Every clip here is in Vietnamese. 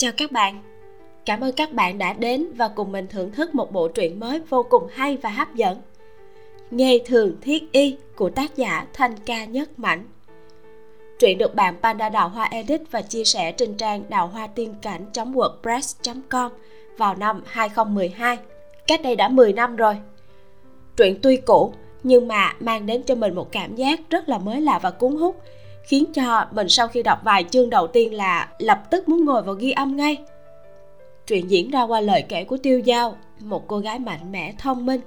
chào các bạn. Cảm ơn các bạn đã đến và cùng mình thưởng thức một bộ truyện mới vô cùng hay và hấp dẫn. Nghề thường thiết y của tác giả thanh ca nhất mảnh. Truyện được bạn panda đào hoa edit và chia sẻ trên trang đào hoa tiên cảnh wordpress com vào năm 2012 cách đây đã 10 năm rồi. Truyện tuy cũ, nhưng mà mang đến cho mình một cảm giác rất là mới lạ và cuốn hút khiến cho mình sau khi đọc vài chương đầu tiên là lập tức muốn ngồi vào ghi âm ngay. Chuyện diễn ra qua lời kể của tiêu giao, một cô gái mạnh mẽ, thông minh.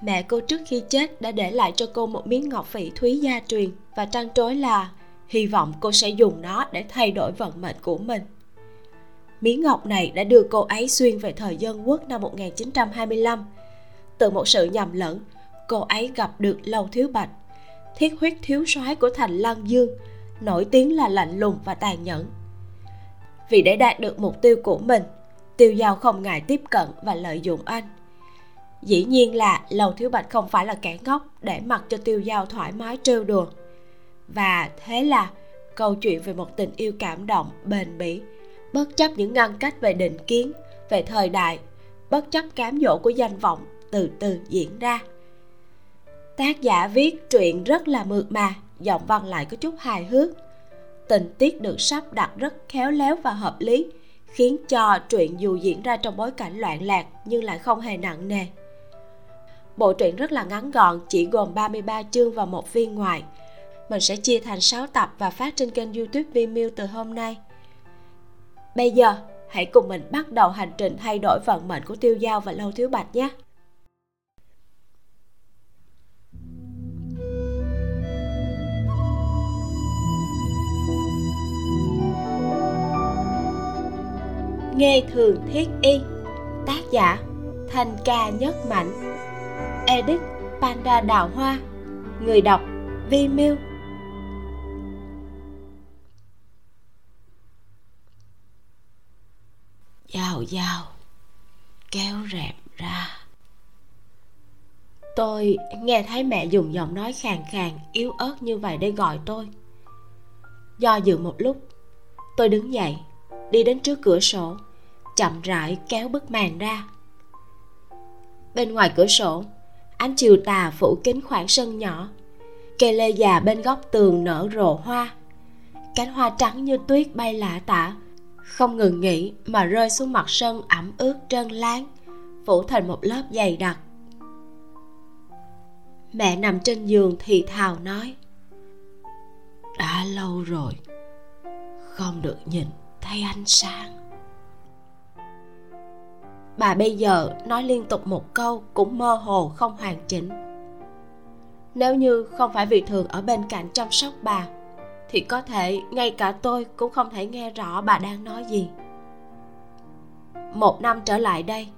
Mẹ cô trước khi chết đã để lại cho cô một miếng ngọc phỉ thúy gia truyền và trăn trối là hy vọng cô sẽ dùng nó để thay đổi vận mệnh của mình. Miếng ngọc này đã đưa cô ấy xuyên về thời dân quốc năm 1925 từ một sự nhầm lẫn, cô ấy gặp được lâu thiếu bạch thiết huyết thiếu soái của thành lăng dương, nổi tiếng là lạnh lùng và tàn nhẫn. Vì để đạt được mục tiêu của mình, tiêu giao không ngại tiếp cận và lợi dụng anh. Dĩ nhiên là lầu thiếu bạch không phải là kẻ ngốc để mặc cho tiêu giao thoải mái trêu đùa. Và thế là câu chuyện về một tình yêu cảm động, bền bỉ, bất chấp những ngăn cách về định kiến, về thời đại, bất chấp cám dỗ của danh vọng từ từ diễn ra tác giả viết truyện rất là mượt mà, giọng văn lại có chút hài hước. Tình tiết được sắp đặt rất khéo léo và hợp lý, khiến cho truyện dù diễn ra trong bối cảnh loạn lạc nhưng lại không hề nặng nề. Bộ truyện rất là ngắn gọn, chỉ gồm 33 chương và một viên ngoài mình sẽ chia thành 6 tập và phát trên kênh youtube Vimeo từ hôm nay. Bây giờ, hãy cùng mình bắt đầu hành trình thay đổi vận mệnh của tiêu giao và lâu thiếu bạch nhé. Nghề thường thiết y, Tác giả Thanh ca nhất mạnh Edit Panda Đào Hoa, Người đọc Vi Miu Dào dào Kéo rẹp ra. Tôi nghe thấy mẹ dùng giọng nói khàn khàn, Yếu ớt như vậy để gọi tôi. Do dự một lúc, Tôi đứng dậy, Đi đến trước cửa sổ chậm rãi kéo bức màn ra. Bên ngoài cửa sổ, ánh chiều tà phủ kín khoảng sân nhỏ. Cây lê già bên góc tường nở rộ hoa. Cánh hoa trắng như tuyết bay lạ tả. Không ngừng nghỉ mà rơi xuống mặt sân ẩm ướt trơn láng, phủ thành một lớp dày đặc. Mẹ nằm trên giường thì thào nói, đã lâu rồi, không được nhìn thấy ánh sáng bà bây giờ nói liên tục một câu cũng mơ hồ không hoàn chỉnh. Nếu như không phải vì thường ở bên cạnh chăm sóc bà, thì có thể ngay cả tôi cũng không thể nghe rõ bà đang nói gì. Một năm trở lại đây,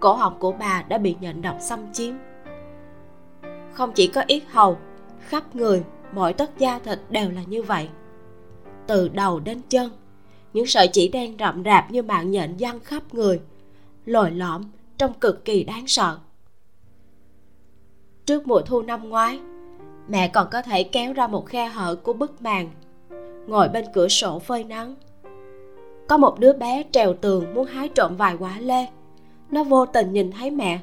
cổ họng của bà đã bị nhện độc xâm chiếm. Không chỉ có yết hầu, khắp người mọi tất da thịt đều là như vậy. Từ đầu đến chân, những sợi chỉ đen rậm rạp như mạng nhện giăng khắp người lồi lõm trông cực kỳ đáng sợ. Trước mùa thu năm ngoái, mẹ còn có thể kéo ra một khe hở của bức màn, ngồi bên cửa sổ phơi nắng. Có một đứa bé trèo tường muốn hái trộm vài quả lê. Nó vô tình nhìn thấy mẹ.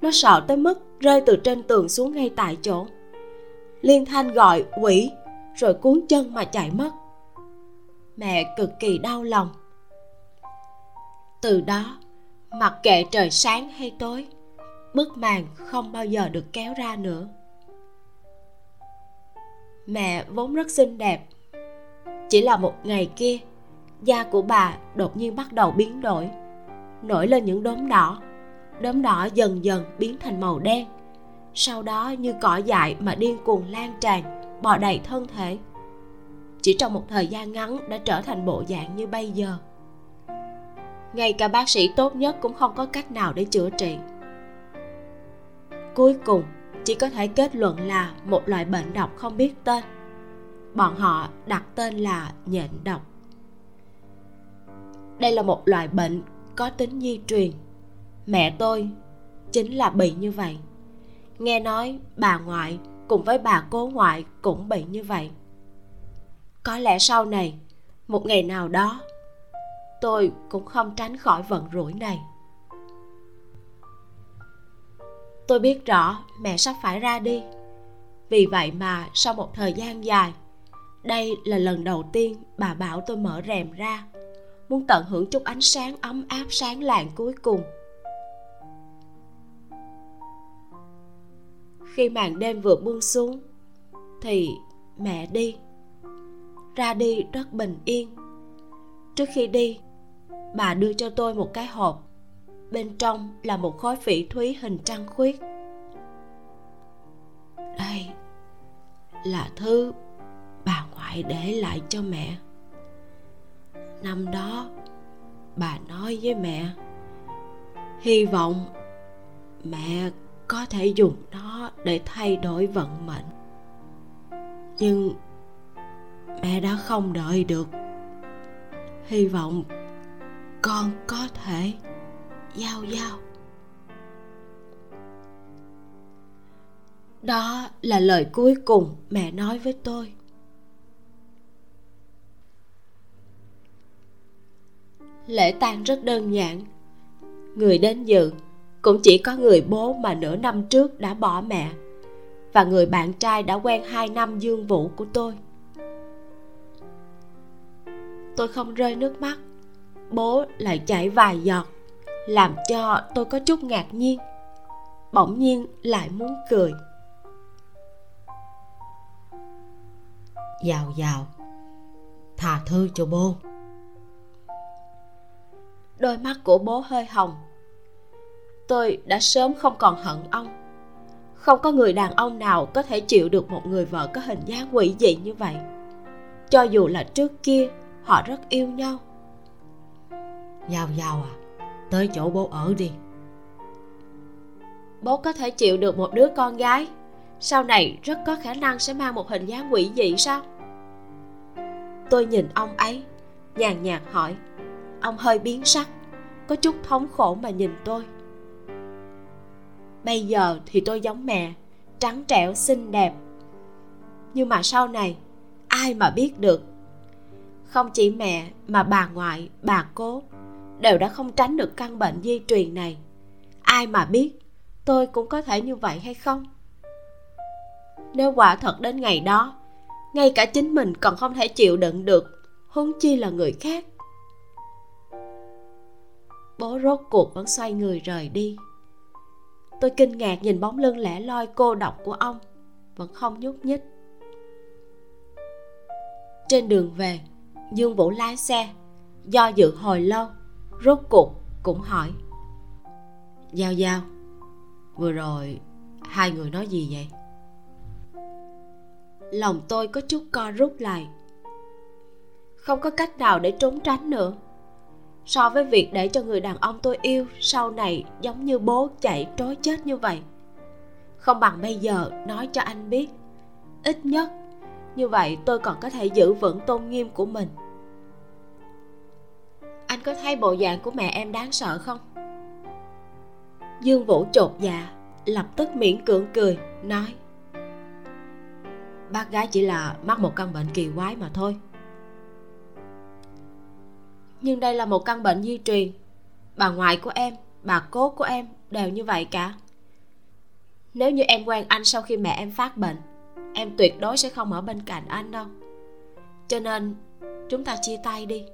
Nó sợ tới mức rơi từ trên tường xuống ngay tại chỗ. Liên thanh gọi quỷ, rồi cuốn chân mà chạy mất. Mẹ cực kỳ đau lòng. Từ đó mặc kệ trời sáng hay tối, bức màn không bao giờ được kéo ra nữa. Mẹ vốn rất xinh đẹp. Chỉ là một ngày kia, da của bà đột nhiên bắt đầu biến đổi, nổi lên những đốm đỏ. Đốm đỏ dần dần biến thành màu đen, sau đó như cỏ dại mà điên cuồng lan tràn, bò đầy thân thể. Chỉ trong một thời gian ngắn đã trở thành bộ dạng như bây giờ ngay cả bác sĩ tốt nhất cũng không có cách nào để chữa trị. Cuối cùng, chỉ có thể kết luận là một loại bệnh độc không biết tên. Bọn họ đặt tên là nhện độc. Đây là một loại bệnh có tính di truyền. Mẹ tôi chính là bị như vậy. Nghe nói bà ngoại cùng với bà cố ngoại cũng bị như vậy. Có lẽ sau này, một ngày nào đó tôi cũng không tránh khỏi vận rủi này. Tôi biết rõ mẹ sắp phải ra đi. Vì vậy mà sau một thời gian dài, đây là lần đầu tiên bà bảo tôi mở rèm ra, muốn tận hưởng chút ánh sáng ấm áp sáng lạng cuối cùng. Khi màn đêm vừa buông xuống, thì mẹ đi. Ra đi rất bình yên. Trước khi đi bà đưa cho tôi một cái hộp. Bên trong là một khối phỉ thúy hình trăng khuyết. Đây là thứ bà ngoại để lại cho mẹ. Năm đó, bà nói với mẹ, hy vọng mẹ có thể dùng nó để thay đổi vận mệnh. Nhưng mẹ đã không đợi được. Hy vọng con có thể giao giao. Đó là lời cuối cùng mẹ nói với tôi. Lễ tang rất đơn giản. Người đến dự cũng chỉ có người bố mà nửa năm trước đã bỏ mẹ và người bạn trai đã quen hai năm dương vũ của tôi. Tôi không rơi nước mắt bố lại chảy vài giọt làm cho tôi có chút ngạc nhiên. Bỗng nhiên lại muốn cười. Vào vào tha thứ cho bố. Đôi mắt của bố hơi hồng. Tôi đã sớm không còn hận ông. Không có người đàn ông nào có thể chịu được một người vợ có hình dáng quỷ dị như vậy. Cho dù là trước kia họ rất yêu nhau giao giao à. Tới chỗ bố ở đi. Bố có thể chịu được một đứa con gái. Sau này rất có khả năng sẽ mang một hình dáng quỷ dị sao? Tôi nhìn ông ấy, nhàn nhạt hỏi. Ông hơi biến sắc, có chút thống khổ mà nhìn tôi. Bây giờ thì tôi giống mẹ, trắng trẻo, xinh đẹp. Nhưng mà sau này, ai mà biết được? Không chỉ mẹ mà bà ngoại, bà cố đều đã không tránh được căn bệnh di truyền này. Ai mà biết, tôi cũng có thể như vậy hay không? Nếu quả thật đến ngày đó, ngay cả chính mình còn không thể chịu đựng được, huống chi là người khác. Bố rốt cuộc vẫn xoay người rời đi. Tôi kinh ngạc nhìn bóng lưng lẻ loi cô độc của ông, vẫn không nhúc nhích. Trên đường về, dương vũ lái xe, do dự hồi lâu rốt cuộc cũng hỏi. Giao giao, vừa rồi hai người nói gì vậy? Lòng tôi có chút co rút lại. Không có cách nào để trốn tránh nữa. So với việc để cho người đàn ông tôi yêu sau này giống như bố chạy trối chết như vậy. Không bằng bây giờ nói cho anh biết. Ít nhất, như vậy tôi còn có thể giữ vững tôn nghiêm của mình anh có thấy bộ dạng của mẹ em đáng sợ không? Dương vũ chột dạ lập tức miễn cưỡng cười, nói. Bác gái chỉ là mắc một căn bệnh kỳ quái mà thôi. Nhưng đây là một căn bệnh di truyền. Bà ngoại của em, bà cố của em đều như vậy cả. Nếu như em quen anh sau khi mẹ em phát bệnh, em tuyệt đối sẽ không ở bên cạnh anh đâu. Cho nên, chúng ta chia tay đi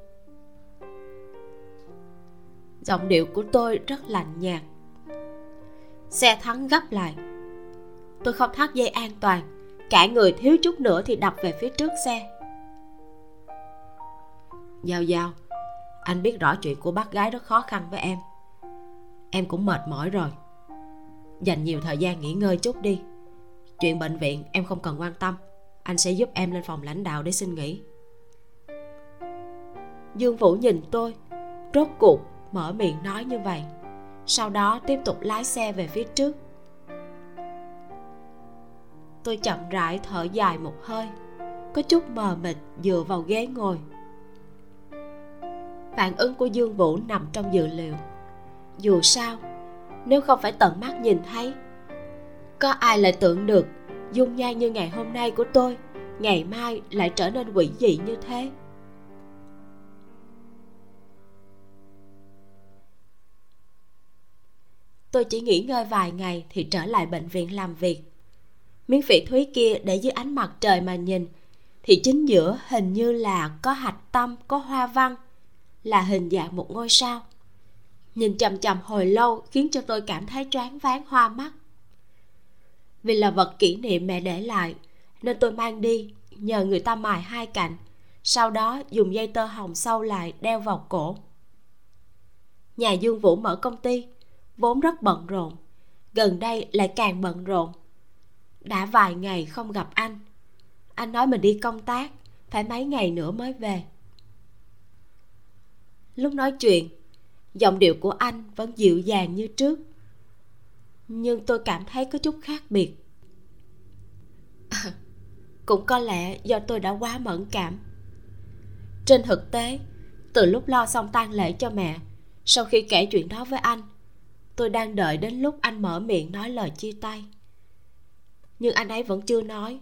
giọng điệu của tôi rất lạnh nhạt. Xe thắng gấp lại. Tôi không thắt dây an toàn, cả người thiếu chút nữa thì đập về phía trước xe. Giao giao, anh biết rõ chuyện của bác gái rất khó khăn với em. Em cũng mệt mỏi rồi. Dành nhiều thời gian nghỉ ngơi chút đi. Chuyện bệnh viện em không cần quan tâm. Anh sẽ giúp em lên phòng lãnh đạo để xin nghỉ. Dương vũ nhìn tôi, rốt cuộc mở miệng nói như vậy. Sau đó tiếp tục lái xe về phía trước. Tôi chậm rãi thở dài một hơi, có chút mờ mịt dựa vào ghế ngồi. Phản ứng của dương vũ nằm trong dự liệu. Dù sao, nếu không phải tận mắt nhìn thấy, có ai lại tưởng được dung nhan như ngày hôm nay của tôi ngày mai lại trở nên quỷ dị như thế? Tôi chỉ nghỉ ngơi vài ngày thì trở lại bệnh viện làm việc. Miếng phỉ thúy kia để dưới ánh mặt trời mà nhìn, thì chính giữa hình như là có hạch tâm, có hoa văn, là hình dạng một ngôi sao. Nhìn chằm chằm hồi lâu khiến cho tôi cảm thấy choáng váng hoa mắt. Vì là vật kỷ niệm mẹ để lại, nên tôi mang đi, nhờ người ta mài hai cạnh, sau đó dùng dây tơ hồng sâu lại đeo vào cổ. Nhà dương vũ mở công ty vốn rất bận rộn. Gần đây lại càng bận rộn. Đã vài ngày không gặp anh. Anh nói mình đi công tác, phải mấy ngày nữa mới về. Lúc nói chuyện, giọng điệu của anh vẫn dịu dàng như trước. Nhưng tôi cảm thấy có chút khác biệt. Cũng có lẽ do tôi đã quá mẫn cảm. Trên thực tế, từ lúc lo xong tang lễ cho mẹ, sau khi kể chuyện đó với anh tôi đang đợi đến lúc anh mở miệng nói lời chia tay. Nhưng anh ấy vẫn chưa nói.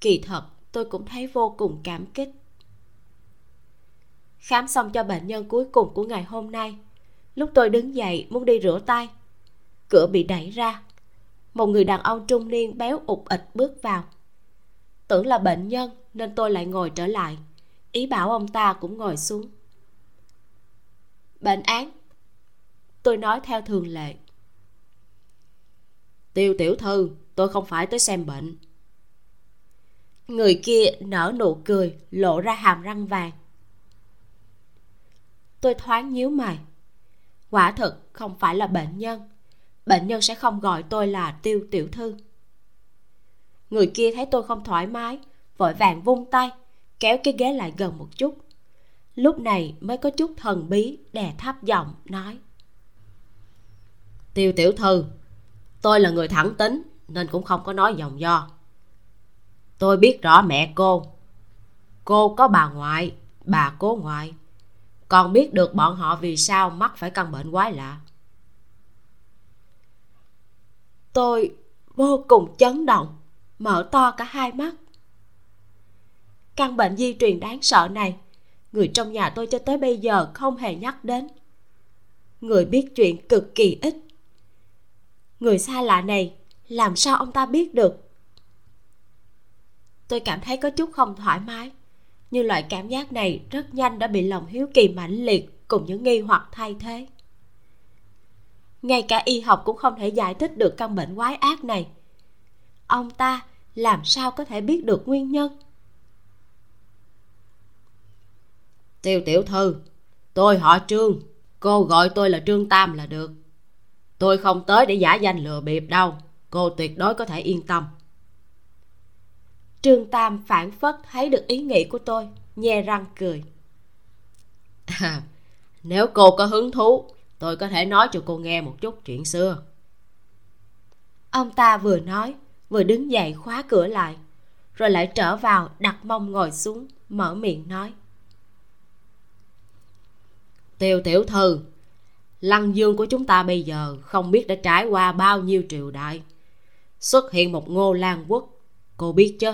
Kỳ thật, tôi cũng thấy vô cùng cảm kích. Khám xong cho bệnh nhân cuối cùng của ngày hôm nay. Lúc tôi đứng dậy, muốn đi rửa tay, cửa bị đẩy ra. Một người đàn ông trung niên béo ụt ịch bước vào. Tưởng là bệnh nhân, nên tôi lại ngồi trở lại. Ý bảo ông ta cũng ngồi xuống. Bệnh án tôi nói theo thường lệ. Tiêu tiểu thư tôi không phải tới xem bệnh. Người kia nở nụ cười lộ ra hàm răng vàng. Tôi thoáng nhíu mày. Quả thực không phải là bệnh nhân. Bệnh nhân sẽ không gọi tôi là tiêu tiểu thư. Người kia thấy tôi không thoải mái vội vàng vung tay kéo cái ghế lại gần một chút. Lúc này mới có chút thần bí đè thấp giọng nói tiêu tiểu thư, tôi là người thẳng tính nên cũng không có nói dòng do. Tôi biết rõ mẹ cô. Cô có bà ngoại, bà cố ngoại. Còn biết được bọn họ vì sao mắc phải căn bệnh quái lạ. Tôi vô cùng chấn động, mở to cả hai mắt. Căn bệnh di truyền đáng sợ này, người trong nhà tôi cho tới bây giờ không hề nhắc đến. Người biết chuyện cực kỳ ít người xa lạ này, làm sao ông ta biết được? Tôi cảm thấy có chút không thoải mái như loại cảm giác này rất nhanh đã bị lòng hiếu kỳ mãnh liệt cùng những nghi hoặc thay thế. Ngay cả y học cũng không thể giải thích được căn bệnh quái ác này. Ông ta làm sao có thể biết được nguyên nhân? Tiêu tiểu thư, tôi họ trương, cô gọi tôi là trương tam là được tôi không tới để giả danh lừa bịp đâu. Cô tuyệt đối có thể yên tâm. Trương tam phản phất thấy được ý nghĩ của tôi nhe răng cười. À, nếu cô có hứng thú tôi có thể nói cho cô nghe một chút chuyện xưa. Ông ta vừa nói vừa đứng dậy khóa cửa lại rồi lại trở vào đặt mông ngồi xuống mở miệng nói. Tiêu tiểu thư lăng dương của chúng ta bây giờ không biết đã trải qua bao nhiêu triều đại. Xuất hiện một ngô lan quốc, cô biết chứ?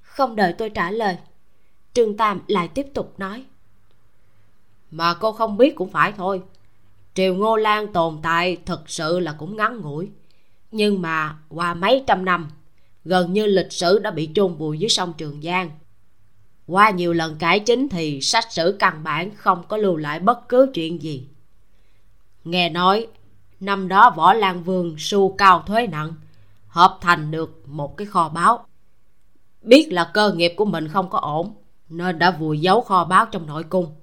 Không đợi tôi trả lời, trương tam lại tiếp tục nói. Mà cô không biết cũng phải thôi. Triều ngô lan tồn tại thực sự là cũng ngắn ngủi. Nhưng mà qua mấy trăm năm, gần như lịch sử đã bị chôn vùi dưới sông trường giang qua nhiều lần cải chính thì sách sử căn bản không có lưu lại bất cứ chuyện gì. Nghe nói, năm đó võ lan vương su cao thuế nặng, hợp thành được một cái kho báo. biết là cơ nghiệp của mình không có ổn, nên đã vùi giấu kho báo trong nội cung.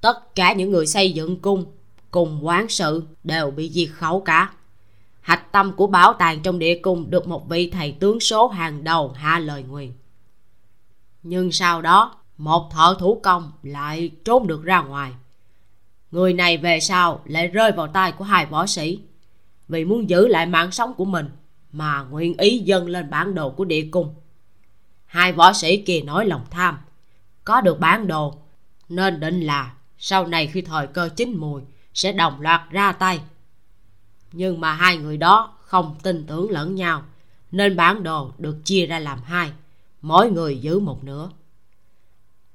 Tất cả những người xây dựng cung cùng quán sự đều bị diệt khẩu cả. Hạch tâm của bảo tàng trong địa cung được một vị thầy tướng số hàng đầu hạ lời nguyền nhưng sau đó, một thợ thủ công lại trốn được ra ngoài. Người này về sau lại rơi vào tay của hai võ sĩ. Vì muốn giữ lại mạng sống của mình mà nguyện ý dâng lên bản đồ của địa cung. Hai võ sĩ kia nói lòng tham, có được bản đồ, nên định là sau này khi thời cơ chín mùi sẽ đồng loạt ra tay. Nhưng mà hai người đó không tin tưởng lẫn nhau, nên bản đồ được chia ra làm hai mỗi người giữ một nửa.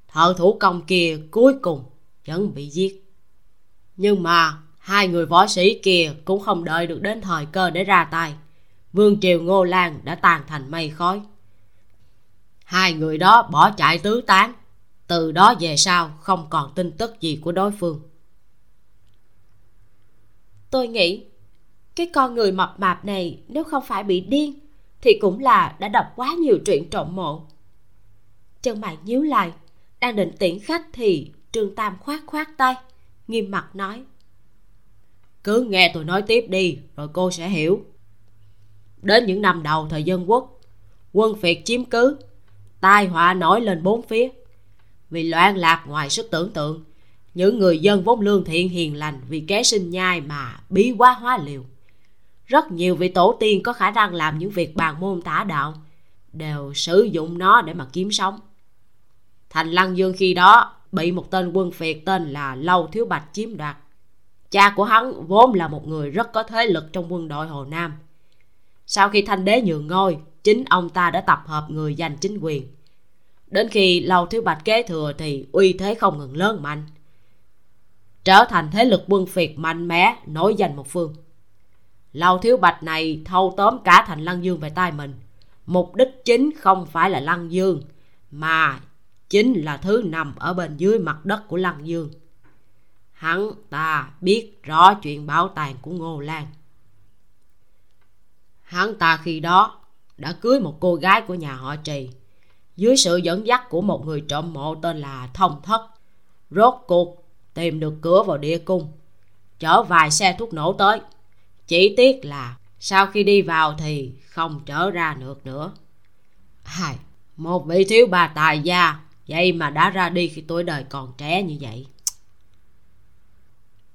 Thợ thủ công kia cuối cùng vẫn bị giết. Nhưng mà hai người võ sĩ kia cũng không đợi được đến thời cơ để ra tay. Vương triều ngô lan đã tan thành mây khói. Hai người đó bỏ chạy tứ tán. Từ đó về sau không còn tin tức gì của đối phương. Tôi nghĩ cái con người mập mạp này nếu không phải bị điên thì cũng là đã đọc quá nhiều truyện trộm mộ. Chân mày nhíu lại, đang định tiễn khách thì trương tam khoát khoát tay, nghiêm mặt nói, cứ nghe tôi nói tiếp đi, rồi cô sẽ hiểu. Đến những năm đầu thời dân quốc, quân phiệt chiếm cứ, tai họa nổi lên bốn phía. Vì loạn lạc ngoài sức tưởng tượng, những người dân vốn lương thiện hiền lành vì kế sinh nhai mà bí quá hóa liều rất nhiều vị tổ tiên có khả năng làm những việc bàn môn tả đạo, đều sử dụng nó để mà kiếm sống. Thành lăng dương khi đó bị một tên quân phiệt tên là lâu thiếu bạch chiếm đoạt. Cha của hắn vốn là một người rất có thế lực trong quân đội hồ nam. Sau khi thanh đế nhường ngôi, chính ông ta đã tập hợp người giành chính quyền. Đến khi lâu thiếu bạch kế thừa thì uy thế không ngừng lớn mạnh, trở thành thế lực quân phiệt mạnh mẽ, nổi danh một phương lâu thiếu bạch này thâu tóm cả thành lăng dương về tay mình. Mục đích chính không phải là lăng dương, mà chính là thứ nằm ở bên dưới mặt đất của lăng dương. Hắn ta biết rõ chuyện bảo tàng của ngô lan. Hắn ta khi đó đã cưới một cô gái của nhà họ trì. Dưới sự dẫn dắt của một người trộm mộ tên là thông thất, rốt cuộc tìm được cửa vào địa cung. Chở vài xe thuốc nổ tới chỉ tiếc là sau khi đi vào thì không trở ra được nữa. Hai một vị thiếu bà tài gia vậy mà đã ra đi khi tuổi đời còn trẻ như vậy.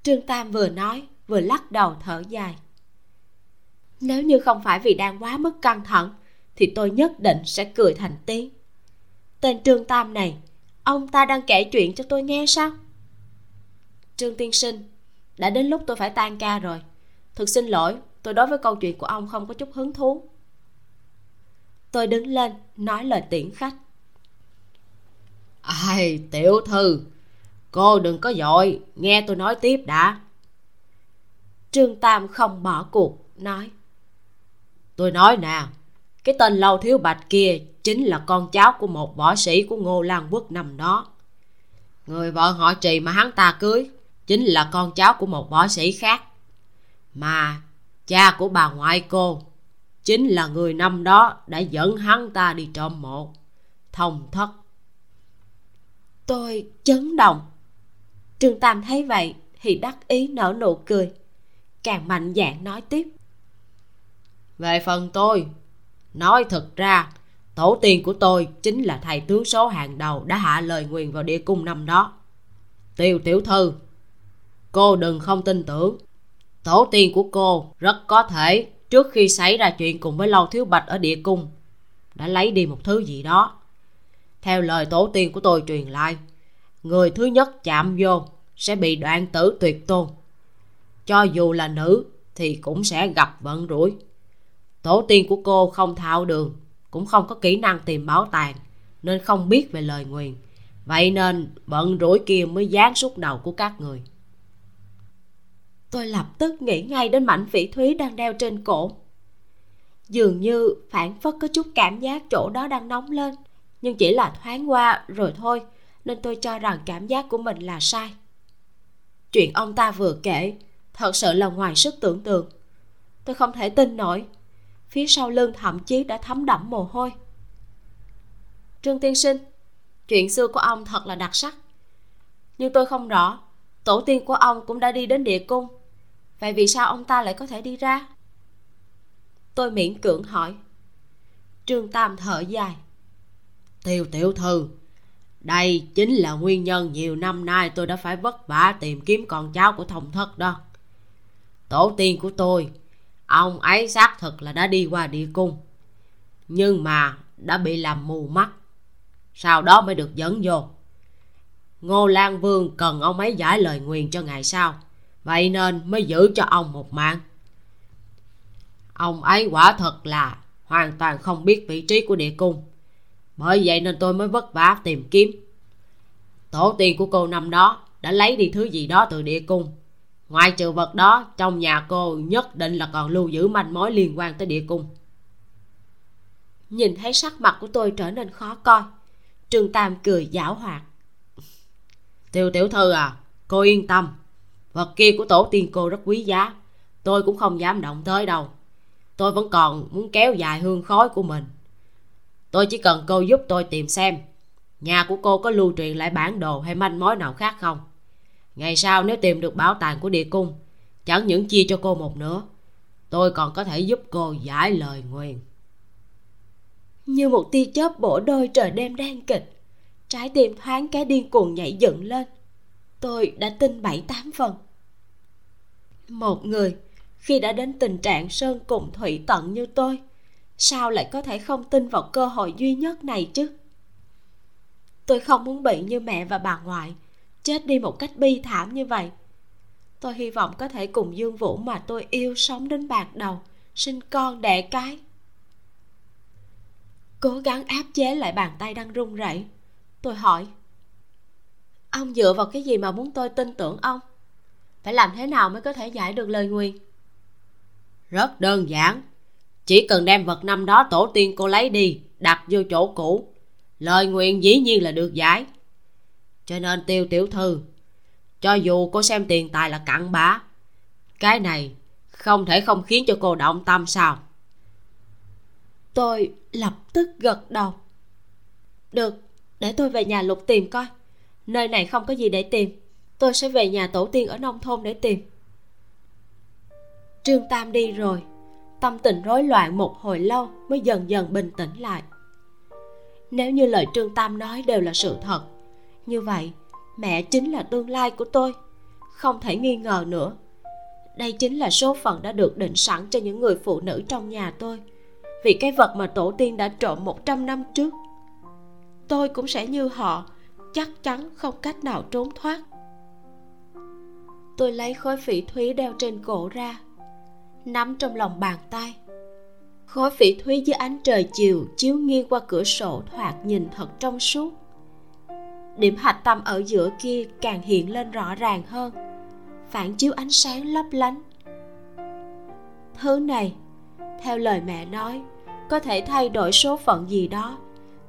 Trương tam vừa nói vừa lắc đầu thở dài. Nếu như không phải vì đang quá mức căng thẳng thì tôi nhất định sẽ cười thành tiếng. Tên trương tam này ông ta đang kể chuyện cho tôi nghe sao? Trương tiên sinh đã đến lúc tôi phải tan ca rồi thực xin lỗi tôi đối với câu chuyện của ông không có chút hứng thú. Tôi đứng lên nói lời tiễn khách. Ai tiểu thư cô đừng có dội nghe tôi nói tiếp đã. Trương tam không bỏ cuộc nói. Tôi nói nè cái tên lâu thiếu bạch kia chính là con cháu của một võ sĩ của ngô lan quốc năm đó. Người vợ họ trì mà hắn ta cưới chính là con cháu của một võ sĩ khác mà cha của bà ngoại cô chính là người năm đó đã dẫn hắn ta đi trộm mộ thông thất. Tôi chấn động. Trương tam thấy vậy thì đắc ý nở nụ cười càng mạnh dạn nói tiếp. Về phần tôi nói thật ra tổ tiên của tôi chính là thầy tướng số hàng đầu đã hạ lời nguyền vào địa cung năm đó. Tiêu tiểu thư cô đừng không tin tưởng tổ tiên của cô rất có thể trước khi xảy ra chuyện cùng với lâu thiếu bạch ở địa cung, đã lấy đi một thứ gì đó. Theo lời tổ tiên của tôi truyền lại, người thứ nhất chạm vô sẽ bị đoạn tử tuyệt tôn. Cho dù là nữ thì cũng sẽ gặp vận rủi. Tổ tiên của cô không thạo đường, cũng không có kỹ năng tìm bảo tàng, nên không biết về lời nguyền. Vậy nên vận rủi kia mới dán suốt đầu của các người tôi lập tức nghĩ ngay đến mảnh phỉ thúy đang đeo trên cổ. Dường như phản phất có chút cảm giác chỗ đó đang nóng lên, nhưng chỉ là thoáng qua rồi thôi, nên tôi cho rằng cảm giác của mình là sai. Chuyện ông ta vừa kể thật sự là ngoài sức tưởng tượng. Tôi không thể tin nổi. Phía sau lưng thậm chí đã thấm đẫm mồ hôi. Trương tiên sinh, chuyện xưa của ông thật là đặc sắc. Nhưng tôi không rõ, tổ tiên của ông cũng đã đi đến địa cung vậy vì sao ông ta lại có thể đi ra? Tôi miễn cưỡng hỏi. Trương tam thở dài. Tiêu tiểu thư, đây chính là nguyên nhân nhiều năm nay tôi đã phải vất vả tìm kiếm con cháu của thông thất đó. Tổ tiên của tôi, ông ấy xác thực là đã đi qua địa cung, nhưng mà đã bị làm mù mắt. Sau đó mới được dẫn vô. Ngô lan vương cần ông ấy giải lời nguyền cho ngày sau vậy nên mới giữ cho ông một mạng. Ông ấy quả thật là hoàn toàn không biết vị trí của địa cung. Bởi vậy nên tôi mới vất vả tìm kiếm. Tổ tiên của cô năm đó đã lấy đi thứ gì đó từ địa cung. Ngoại trừ vật đó, trong nhà cô nhất định là còn lưu giữ manh mối liên quan tới địa cung. Nhìn thấy sắc mặt của tôi trở nên khó coi, trương tam cười giảo hoạt. Tiêu tiểu thư à cô yên tâm vật kia của tổ tiên cô rất quý giá. Tôi cũng không dám động tới đâu. Tôi vẫn còn muốn kéo dài hương khói của mình. Tôi chỉ cần cô giúp tôi tìm xem nhà của cô có lưu truyền lại bản đồ hay manh mối nào khác không? Ngày sau nếu tìm được bảo tàng của địa cung chẳng những chia cho cô một nữa, tôi còn có thể giúp cô giải lời nguyền như một tia chớp bổ đôi trời đêm đen kịch trái tim thoáng cái điên cuồng nhảy dựng lên. Tôi đã tin bảy tám phần một người, khi đã đến tình trạng sơn cùng thủy tận như tôi, sao lại có thể không tin vào cơ hội duy nhất này chứ? Tôi không muốn bị như mẹ và bà ngoại, chết đi một cách bi thảm như vậy. Tôi hy vọng có thể cùng dương vũ mà tôi yêu sống đến bạc đầu, sinh con đẻ cái. Cố gắng áp chế lại bàn tay đang run rẩy, tôi hỏi. Ông dựa vào cái gì mà muốn tôi tin tưởng ông? Phải làm thế nào mới có thể giải được lời nguyền? Rất đơn giản. Chỉ cần đem vật năm đó tổ tiên cô lấy đi đặt vô chỗ cũ. Lời nguyện dĩ nhiên là được giải. Cho nên tiêu tiểu thư cho dù cô xem tiền tài là cặn bã cái này không thể không khiến cho cô động tâm sao? Tôi lập tức gật đầu. Được để tôi về nhà lục tìm coi. Nơi này không có gì để tìm tôi sẽ về nhà tổ tiên ở nông thôn để tìm. Trương tam đi rồi. Tâm tình rối loạn một hồi lâu mới dần dần bình tĩnh lại. Nếu như lời trương tam nói đều là sự thật, như vậy mẹ chính là tương lai của tôi. Không thể nghi ngờ nữa. Đây chính là số phận đã được định sẵn cho những người phụ nữ trong nhà tôi. Vì cái vật mà tổ tiên đã trộm 100 năm trước, tôi cũng sẽ như họ, chắc chắn không cách nào trốn thoát tôi lấy khối phỉ thúy đeo trên cổ ra, nắm trong lòng bàn tay. Khối phỉ thúy dưới ánh trời chiều chiếu nghiêng qua cửa sổ thoạt nhìn thật trong suốt. Điểm hạch tâm ở giữa kia càng hiện lên rõ ràng hơn, phản chiếu ánh sáng lấp lánh. Thứ này, theo lời mẹ nói, có thể thay đổi số phận gì đó.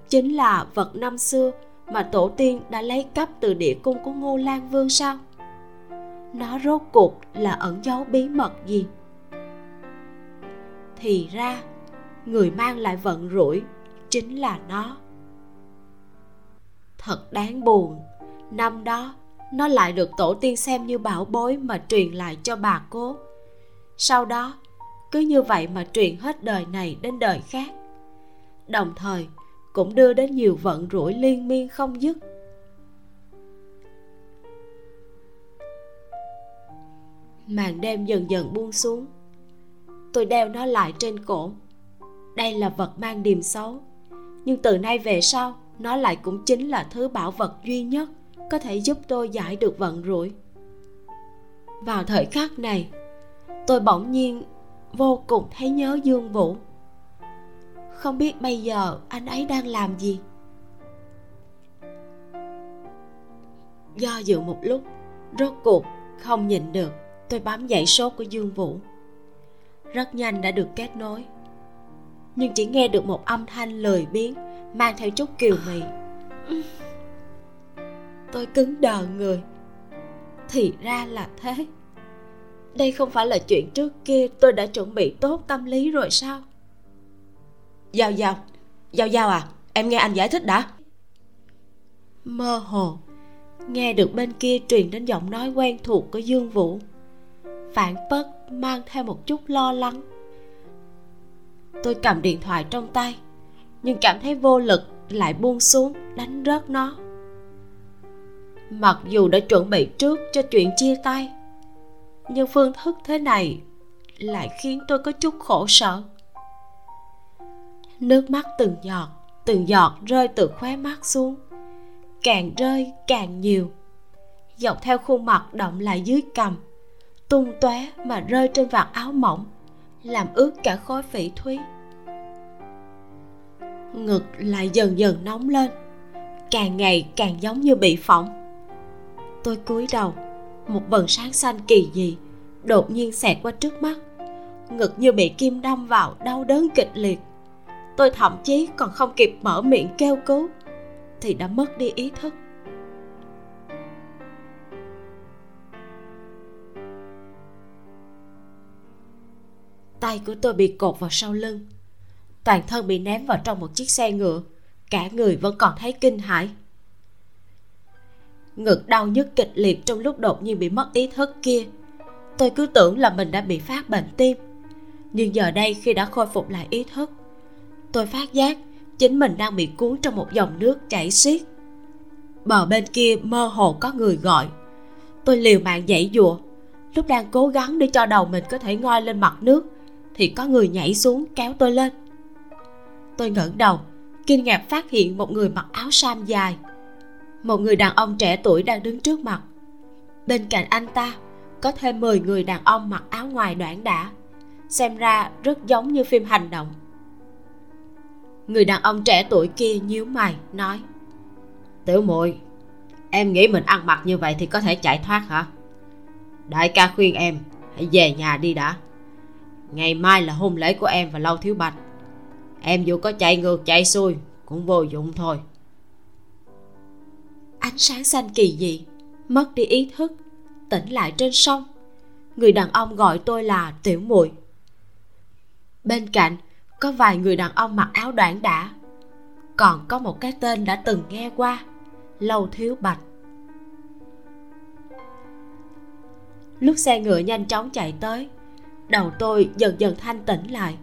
Chính là vật năm xưa mà tổ tiên đã lấy cắp từ địa cung của ngô lan vương sao? Nó rốt cuộc là ẩn giấu bí mật gì? Thì ra, người mang lại vận rủi chính là nó. Thật đáng buồn, năm đó nó lại được tổ tiên xem như bảo bối mà truyền lại cho bà cố sau đó, cứ như vậy mà truyền hết đời này đến đời khác. Đồng thời, cũng đưa đến nhiều vận rủi liên miên không dứt. Màn đêm dần dần buông xuống. Tôi đeo nó lại trên cổ. Đây là vật mang điềm xấu. Nhưng từ nay về sau, nó lại cũng chính là thứ bảo vật duy nhất có thể giúp tôi giải được vận rủi. Vào thời khắc này, tôi bỗng nhiên vô cùng thấy nhớ dương vũ. Không biết bây giờ anh ấy đang làm gì? Do dự một lúc, rốt cuộc không nhìn được tôi bám dãy số của dương vũ. Rất nhanh đã được kết nối. Nhưng chỉ nghe được một âm thanh lười biếng mang theo chút kiều mị. Tôi cứng đờ người. Thì ra là thế. Đây không phải là chuyện trước kia, tôi đã chuẩn bị tốt tâm lý rồi sao? Giao giao giao giao à em nghe anh giải thích đã. Mơ hồ, nghe được bên kia truyền đến giọng nói quen thuộc của dương vũ phản bất mang theo một chút lo lắng. Tôi cầm điện thoại trong tay, nhưng cảm thấy vô lực, lại buông xuống, đánh rớt nó. Mặc dù đã chuẩn bị trước cho chuyện chia tay, nhưng phương thức thế này lại khiến tôi có chút khổ sở. Nước mắt từng giọt từng giọt rơi từ khóe mắt xuống, càng rơi càng nhiều. Dọc theo khuôn mặt động lại dưới cằm tung tóe mà rơi trên vạt áo mỏng, làm ướt cả khối phỉ thúy. Ngực lại dần dần nóng lên, càng ngày càng giống như bị phỏng. Tôi cúi đầu, một vần sáng xanh kỳ dị đột nhiên xẹt qua trước mắt, ngực như bị kim đâm vào đau đớn kịch liệt. Tôi thậm chí còn không kịp mở miệng kêu cứu, thì đã mất đi ý thức. Tay của tôi bị cột vào sau lưng. Toàn thân bị ném vào trong một chiếc xe ngựa. Cả người vẫn còn thấy kinh hãi. Ngực đau nhức kịch liệt trong lúc đột nhiên bị mất ý thức kia. Tôi cứ tưởng là mình đã bị phát bệnh tim. Nhưng giờ đây khi đã khôi phục lại ý thức, tôi phát giác chính mình đang bị cuốn trong một dòng nước chảy xiết. Bờ bên kia mơ hồ có người gọi. Tôi liều mạng dãy dụa lúc đang cố gắng để cho đầu mình có thể ngoi lên mặt nước thì có người nhảy xuống kéo tôi lên. Tôi ngẩng đầu kinh ngạc phát hiện một người mặc áo sam dài. Một người đàn ông trẻ tuổi đang đứng trước mặt. Bên cạnh anh ta có thêm 10 người đàn ông mặc áo ngoài đoạn đã, xem ra rất giống như phim hành động. Người đàn ông trẻ tuổi kia nhíu mày nói tiểu muội em nghĩ mình ăn mặc như vậy thì có thể chạy thoát hả? Đại ca khuyên em hãy về nhà đi đã ngày mai là hôn lễ của em và lâu thiếu bạch. Em dù có chạy ngược, chạy xuôi, cũng vô dụng thôi. Ánh sáng xanh kỳ dị, mất đi ý thức, tỉnh lại trên sông. Người đàn ông gọi tôi là tiểu muội. Bên cạnh, có vài người đàn ông mặc áo đoạn đã. Còn có một cái tên đã từng nghe qua, lâu thiếu bạch. Lúc xe ngựa nhanh chóng chạy tới đầu tôi dần dần thanh tĩnh lại.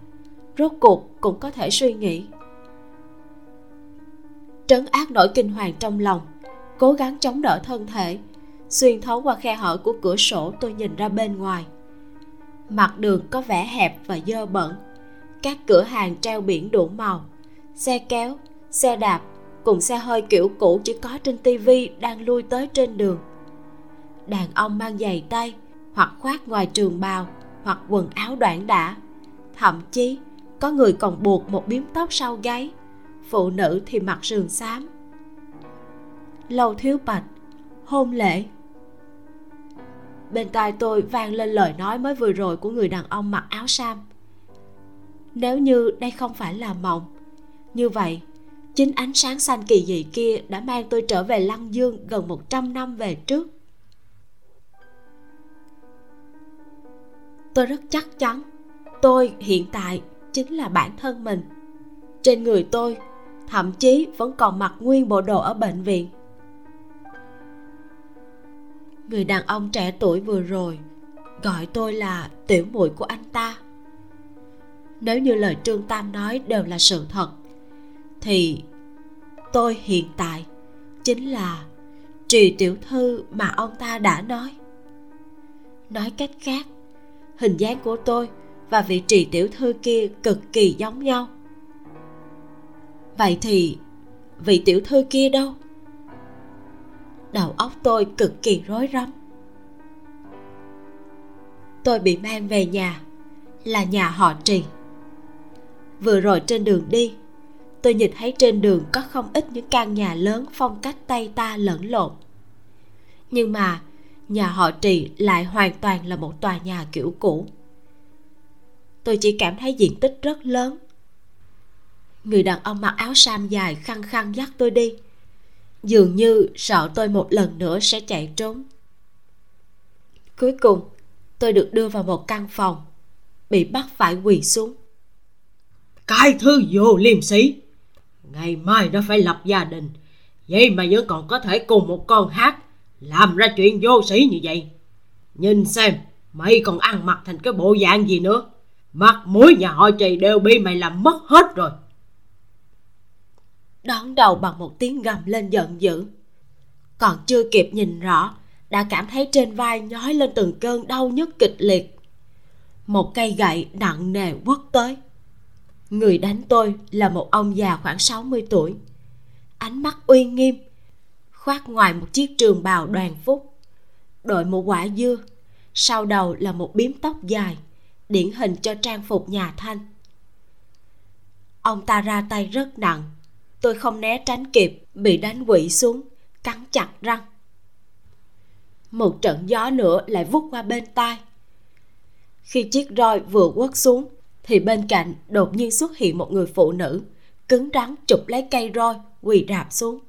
Rốt cuộc cũng có thể suy nghĩ. Trấn áp nỗi kinh hoàng trong lòng, cố gắng chống đỡ thân thể, xuyên thấu qua khe hở của cửa sổ tôi nhìn ra bên ngoài. Mặt đường có vẻ hẹp và dơ bẩn. Các cửa hàng treo biển đủ màu, xe kéo, xe đạp cùng xe hơi kiểu cũ chỉ có trên tivi đang lui tới trên đường. Đàn ông mang giày tay hoặc khoác ngoài trường bào hoặc quần áo đoạn đã, thậm chí có người còn buộc một biếm tóc sau gáy. Phụ nữ thì mặc sườn xám. Lâu thiếu bạch hôn lễ. Bên tai tôi vang lên lời nói mới vừa rồi của người đàn ông mặc áo sam. Nếu như đây không phải là mộng như vậy chính ánh sáng xanh kỳ dị kia đã mang tôi trở về lăng dương gần 100 năm về trước. Tôi rất chắc chắn, tôi hiện tại chính là bản thân mình. Trên người tôi, thậm chí vẫn còn mặc nguyên bộ đồ ở bệnh viện. Người đàn ông trẻ tuổi vừa rồi gọi tôi là tiểu muội của anh ta. Nếu như lời trương tam nói đều là sự thật, thì tôi hiện tại chính là trì tiểu thư mà ông ta đã nói. Nói cách khác hình dáng của tôi và vị trì tiểu thư kia cực kỳ giống nhau. Vậy thì, vị tiểu thư kia đâu? Đầu óc tôi cực kỳ rối rắm. Tôi bị mang về nhà, là nhà họ trì. Vừa rồi trên đường đi, tôi nhìn thấy trên đường có không ít những căn nhà lớn phong cách tây ta lẫn lộn. Nhưng mà nhà họ trì lại hoàn toàn là một tòa nhà kiểu cũ. Tôi chỉ cảm thấy diện tích rất lớn. Người đàn ông mặc áo sam dài khăng khăng dắt tôi đi. Dường như sợ tôi một lần nữa sẽ chạy trốn. Cuối cùng, tôi được đưa vào một căn phòng, bị bắt phải quỳ xuống. Cái thứ vô liêm sĩ ngày mai nó phải lập gia đình. Vậy mà vẫn còn có thể cùng một con hát làm ra chuyện vô sĩ như vậy. Nhìn xem, mày còn ăn mặc thành cái bộ dạng gì nữa. Mặt mũi nhà họ trì đều bị mày làm mất hết rồi. Đón đầu bằng một tiếng gầm lên giận dữ. Còn chưa kịp nhìn rõ, đã cảm thấy trên vai nhói lên từng cơn đau nhức kịch liệt. Một cây gậy nặng nề quất tới. Người đánh tôi là một ông già khoảng 60 tuổi. Ánh mắt uy nghiêm khoác ngoài một chiếc trường bào đoàn phúc. Đội một quả dưa, sau đầu là một biếm tóc dài, điển hình cho trang phục nhà thanh. Ông ta ra tay rất nặng, tôi không né tránh kịp, bị đánh quỵ xuống, cắn chặt răng. Một trận gió nữa lại vút qua bên tai. Khi chiếc roi vừa quất xuống, thì bên cạnh đột nhiên xuất hiện một người phụ nữ, cứng rắn chụp lấy cây roi, quỳ rạp xuống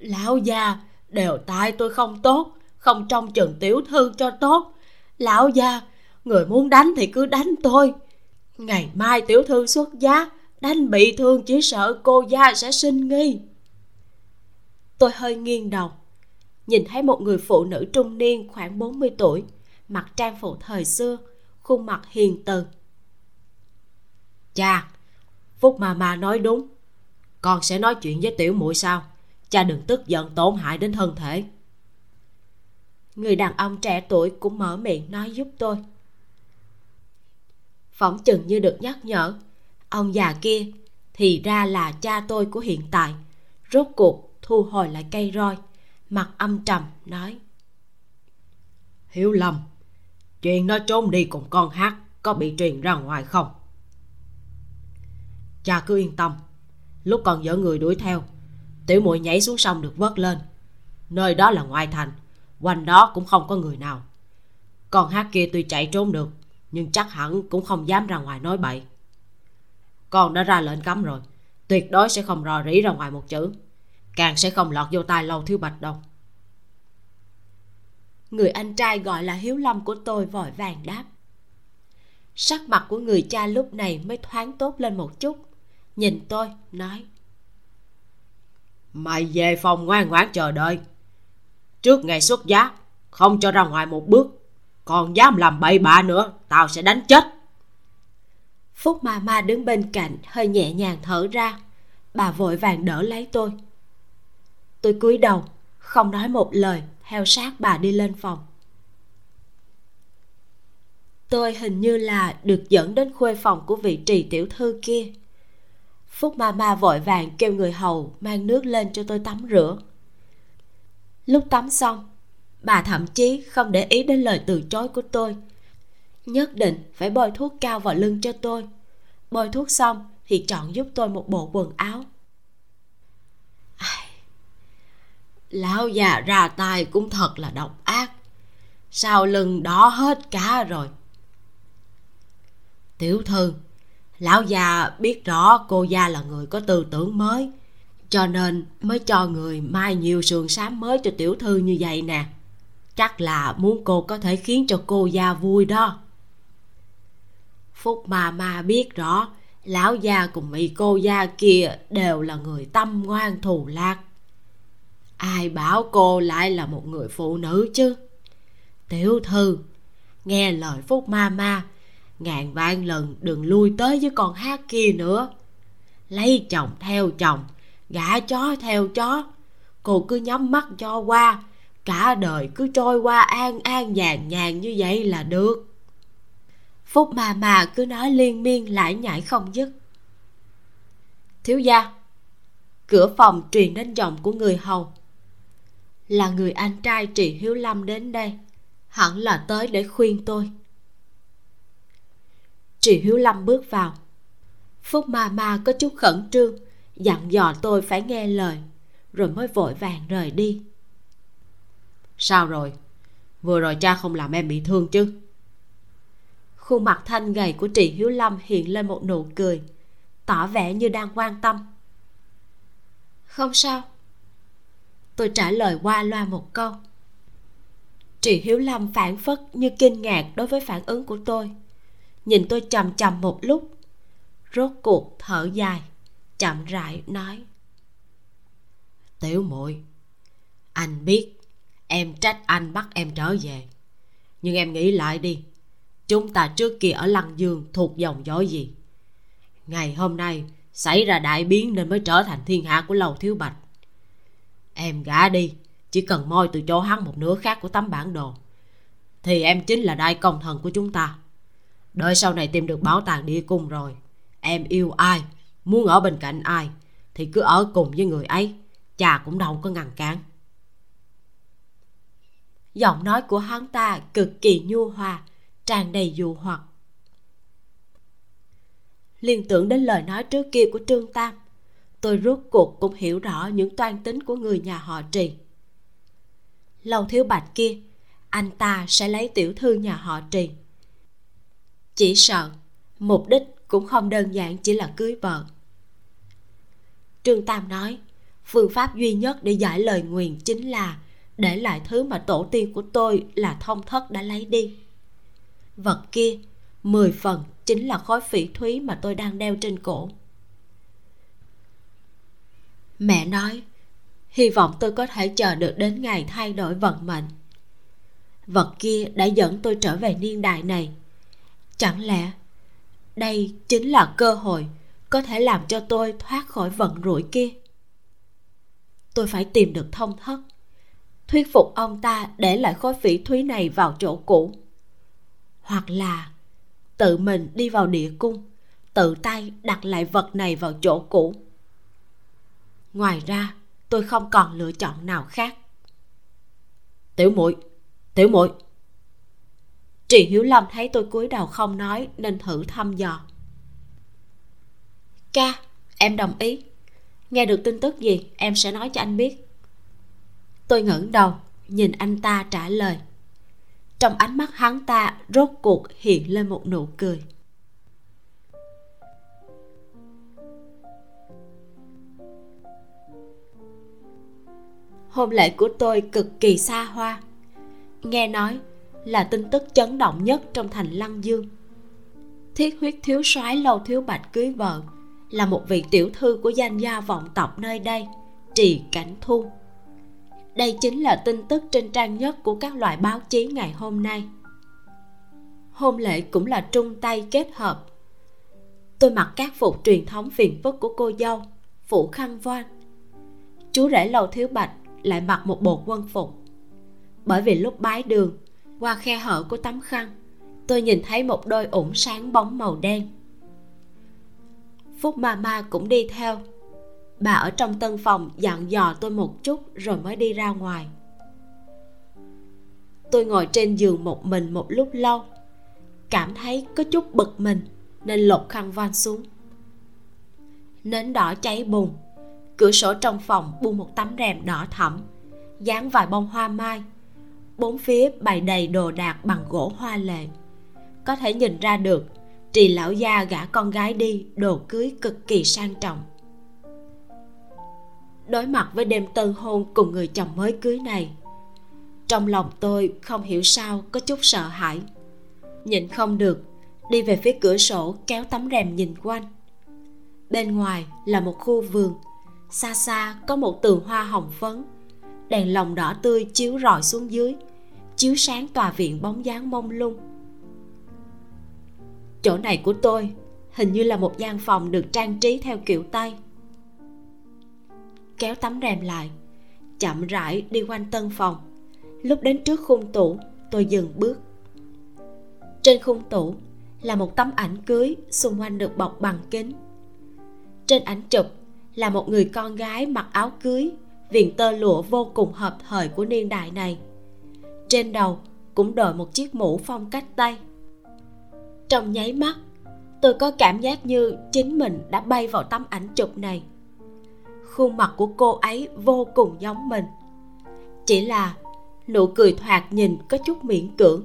lão già, đều tai tôi không tốt, không trông chừng tiểu thư cho tốt. Lão già, người muốn đánh thì cứ đánh tôi. Ngày mai tiểu thư xuất giá, đánh bị thương chỉ sợ cô gia sẽ sinh nghi. Tôi hơi nghiêng đầu, nhìn thấy một người phụ nữ trung niên khoảng 40 tuổi, mặc trang phục thời xưa, khuôn mặt hiền từ. Cha phúc mà mà nói đúng, con sẽ nói chuyện với tiểu muội sao? Cha đừng tức giận tổn hại đến thân thể. Người đàn ông trẻ tuổi cũng mở miệng nói giúp tôi. Phỏng chừng như được nhắc nhở, ông già kia thì ra là cha tôi của hiện tại. Rốt cuộc thu hồi lại cây roi, mặt âm trầm nói. Hiểu lầm, chuyện nó trốn đi cùng con hát có bị truyền ra ngoài không? Cha cứ yên tâm, lúc còn dở người đuổi theo tiểu muội nhảy xuống sông được vớt lên. Nơi đó là ngoại thành, quanh đó cũng không có người nào. Con hát kia tuy chạy trốn được, nhưng chắc hẳn cũng không dám ra ngoài nói bậy. Con đã ra lệnh cấm rồi, tuyệt đối sẽ không rò rỉ ra ngoài một chữ. Càng sẽ không lọt vô tai lâu thiếu bạch đâu. Người anh trai gọi là hiếu lâm của tôi vội vàng đáp. Sắc mặt của người cha lúc này mới thoáng tốt lên một chút. Nhìn tôi, nói mày về phòng ngoan ngoãn chờ đợi. Trước ngày xuất giá, không cho ra ngoài một bước. Còn dám làm bậy bạ nữa, tao sẽ đánh chết. Phúc ma ma đứng bên cạnh, hơi nhẹ nhàng thở ra. Bà vội vàng đỡ lấy tôi. Tôi cúi đầu, không nói một lời, theo sát bà đi lên phòng. Tôi hình như là được dẫn đến khuê phòng của vị trì tiểu thư kia phúc ma ma vội vàng kêu người hầu mang nước lên cho tôi tắm rửa. Lúc tắm xong, bà thậm chí không để ý đến lời từ chối của tôi. Nhất định phải bôi thuốc cao vào lưng cho tôi. Bôi thuốc xong thì chọn giúp tôi một bộ quần áo. Lão già ra tay cũng thật là độc ác. Sau lưng đó hết cả rồi. Tiểu thư lão già biết rõ cô gia là người có tư tưởng mới, cho nên mới cho người mai nhiều sườn xám mới cho tiểu thư như vậy nè. Chắc là muốn cô có thể khiến cho cô gia vui đó. Phúc ma ma biết rõ, lão gia cùng mỹ cô gia kia đều là người tâm ngoan thù lạc. Ai bảo cô lại là một người phụ nữ chứ? Tiểu thư, nghe lời phúc ma ma ngàn vạn lần đừng lui tới với con hát kia nữa. Lấy chồng theo chồng, gả chó theo chó. Cô cứ nhắm mắt cho qua, cả đời cứ trôi qua an an nhàn nhàn như vậy là được. Phúc mà mà cứ nói liên miên lại nhảy không dứt. Thiếu gia, cửa phòng truyền đến giọng của người hầu. Là người anh trai trị hiếu lâm đến đây, hẳn là tới để khuyên tôi trị hiếu lâm bước vào. Phúc ma ma có chút khẩn trương dặn dò tôi phải nghe lời rồi mới vội vàng rời đi. Sao rồi? Vừa rồi cha không làm em bị thương chứ? Khuôn mặt thanh gầy của trì hiếu lâm hiện lên một nụ cười tỏ vẻ như đang quan tâm. Không sao. Tôi trả lời qua loa một câu. Trì hiếu lâm phản phất như kinh ngạc đối với phản ứng của tôi nhìn tôi chằm chằm một lúc. Rốt cuộc thở dài, chậm rãi nói. Tiểu muội, anh biết em trách anh bắt em trở về. Nhưng em nghĩ lại đi, chúng ta trước kia ở lăng dương thuộc dòng dõi gì? Ngày hôm nay xảy ra đại biến nên mới trở thành thiên hạ của lầu thiếu bạch. Em gả đi, chỉ cần moi từ chỗ hắn một nửa khác của tấm bản đồ, thì em chính là đại công thần của chúng ta đợi sau này tìm được bảo tàng địa cung rồi. Em yêu ai, muốn ở bên cạnh ai, thì cứ ở cùng với người ấy. Cha cũng đâu có ngăn cản. Giọng nói của hắn ta cực kỳ nhu hòa, tràn đầy dụ hoặc. Liên tưởng đến lời nói trước kia của trương tam, tôi rốt cuộc cũng hiểu rõ những toan tính của người nhà họ trì. Lâu thiếu bạch kia, anh ta sẽ lấy tiểu thư nhà họ trì chỉ sợ mục đích cũng không đơn giản chỉ là cưới vợ. Trương tam nói, phương pháp duy nhất để giải lời nguyền chính là để lại thứ mà tổ tiên của tôi là thông thất đã lấy đi. Vật kia, mười phần chính là khối phỉ thúy mà tôi đang đeo trên cổ. Mẹ nói, hy vọng tôi có thể chờ được đến ngày thay đổi vận mệnh. Vật kia đã dẫn tôi trở về niên đại này chẳng lẽ đây chính là cơ hội có thể làm cho tôi thoát khỏi vận rủi kia? Tôi phải tìm được thông thất, thuyết phục ông ta để lại khối phỉ thúy này vào chỗ cũ. Hoặc là tự mình đi vào địa cung, tự tay đặt lại vật này vào chỗ cũ. Ngoài ra, tôi không còn lựa chọn nào khác. Tiểu muội tiểu muội trì hiếu lâm thấy tôi cúi đầu không nói, nên thử thăm dò. Ca, em đồng ý. Nghe được tin tức gì, em sẽ nói cho anh biết. Tôi ngẩng đầu, nhìn anh ta trả lời. Trong ánh mắt hắn ta, rốt cuộc hiện lên một nụ cười. Hôn lễ của tôi cực kỳ xa hoa. Nghe nói là tin tức chấn động nhất trong thành lăng dương. Thiết huyết thiếu soái lâu thiếu bạch cưới vợ là một vị tiểu thư của danh gia vọng tộc nơi đây, trì cảnh thu. Đây chính là tin tức trên trang nhất của các loại báo chí ngày hôm nay. Hôn lễ cũng là trung tay kết hợp. Tôi mặc các phục truyền thống phiền phức của cô dâu, phủ khăn voan. Chú rể lầu thiếu bạch lại mặc một bộ quân phục. Bởi vì lúc bái đường qua khe hở của tấm khăn, tôi nhìn thấy một đôi ủng sáng bóng màu đen. Phúc ma ma cũng đi theo. Bà ở trong tân phòng dặn dò tôi một chút rồi mới đi ra ngoài. Tôi ngồi trên giường một mình một lúc lâu, cảm thấy có chút bực mình nên lột khăn van xuống. Nến đỏ cháy bùng, cửa sổ trong phòng buông một tấm rèm đỏ thẫm, dán vài bông hoa mai bốn phía bày đầy đồ đạc bằng gỗ hoa lệ. Có thể nhìn ra được, trì lão gia gả con gái đi, đồ cưới cực kỳ sang trọng. Đối mặt với đêm tân hôn cùng người chồng mới cưới này, trong lòng tôi không hiểu sao có chút sợ hãi. Nhìn không được, đi về phía cửa sổ kéo tấm rèm nhìn quanh. Bên ngoài là một khu vườn, xa xa có một tường hoa hồng phấn, đèn lồng đỏ tươi chiếu rọi xuống dưới chiếu sáng tòa viện bóng dáng mông lung. Chỗ này của tôi hình như là một gian phòng được trang trí theo kiểu tây. Kéo tấm rèm lại, chậm rãi đi quanh tân phòng. Lúc đến trước khung tủ, tôi dừng bước. Trên khung tủ là một tấm ảnh cưới xung quanh được bọc bằng kính. Trên ảnh chụp là một người con gái mặc áo cưới, viền tơ lụa vô cùng hợp thời của niên đại này trên đầu cũng đội một chiếc mũ phong cách tây. Trong nháy mắt, tôi có cảm giác như chính mình đã bay vào tấm ảnh chụp này. Khuôn mặt của cô ấy vô cùng giống mình. Chỉ là nụ cười thoạt nhìn có chút miễn cưỡng,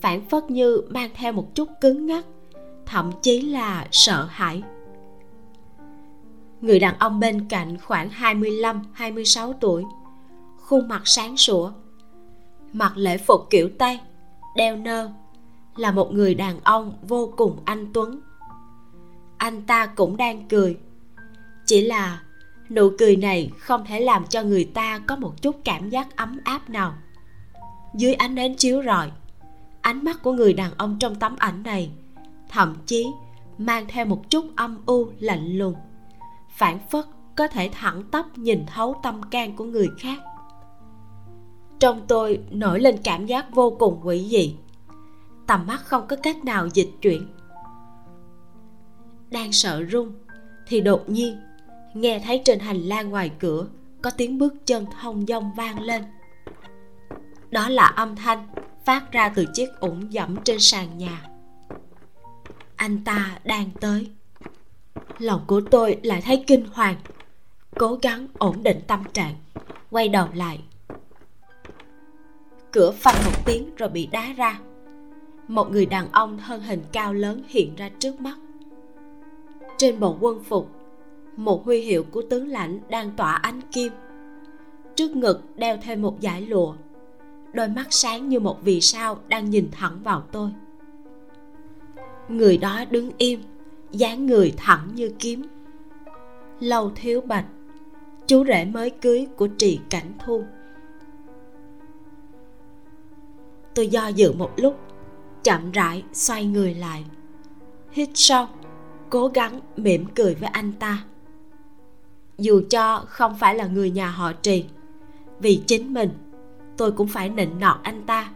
phản phất như mang theo một chút cứng ngắc, thậm chí là sợ hãi. Người đàn ông bên cạnh khoảng 25-26 tuổi, khuôn mặt sáng sủa mặc lễ phục kiểu tây, đeo nơ, là một người đàn ông vô cùng anh tuấn. Anh ta cũng đang cười. Chỉ là nụ cười này không thể làm cho người ta có một chút cảm giác ấm áp nào. Dưới ánh nến chiếu rọi, ánh mắt của người đàn ông trong tấm ảnh này thậm chí mang theo một chút âm u lạnh lùng phản phất có thể thẳng tắp nhìn thấu tâm can của người khác trong tôi nổi lên cảm giác vô cùng quỷ dị. Tầm mắt không có cách nào dịch chuyển. Đang sợ run, thì đột nhiên, nghe thấy trên hành lang ngoài cửa có tiếng bước chân thông dong vang lên. Đó là âm thanh phát ra từ chiếc ủng dẫm trên sàn nhà. Anh ta đang tới. Lòng của tôi lại thấy kinh hoàng, cố gắng ổn định tâm trạng, quay đầu lại cửa phanh một tiếng rồi bị đá ra. Một người đàn ông thân hình cao lớn hiện ra trước mắt. Trên bộ quân phục, một huy hiệu của tướng lãnh đang tỏa ánh kim. Trước ngực đeo thêm một dải lụa. Đôi mắt sáng như một vì sao đang nhìn thẳng vào tôi. Người đó đứng im, dáng người thẳng như kiếm. Lâu thiếu bạch, chú rể mới cưới của trì cảnh thu. Tôi do dự một lúc, chậm rãi xoay người lại. Hít sâu, cố gắng mỉm cười với anh ta. Dù cho không phải là người nhà họ trì, vì chính mình, tôi cũng phải nịnh nọt anh ta.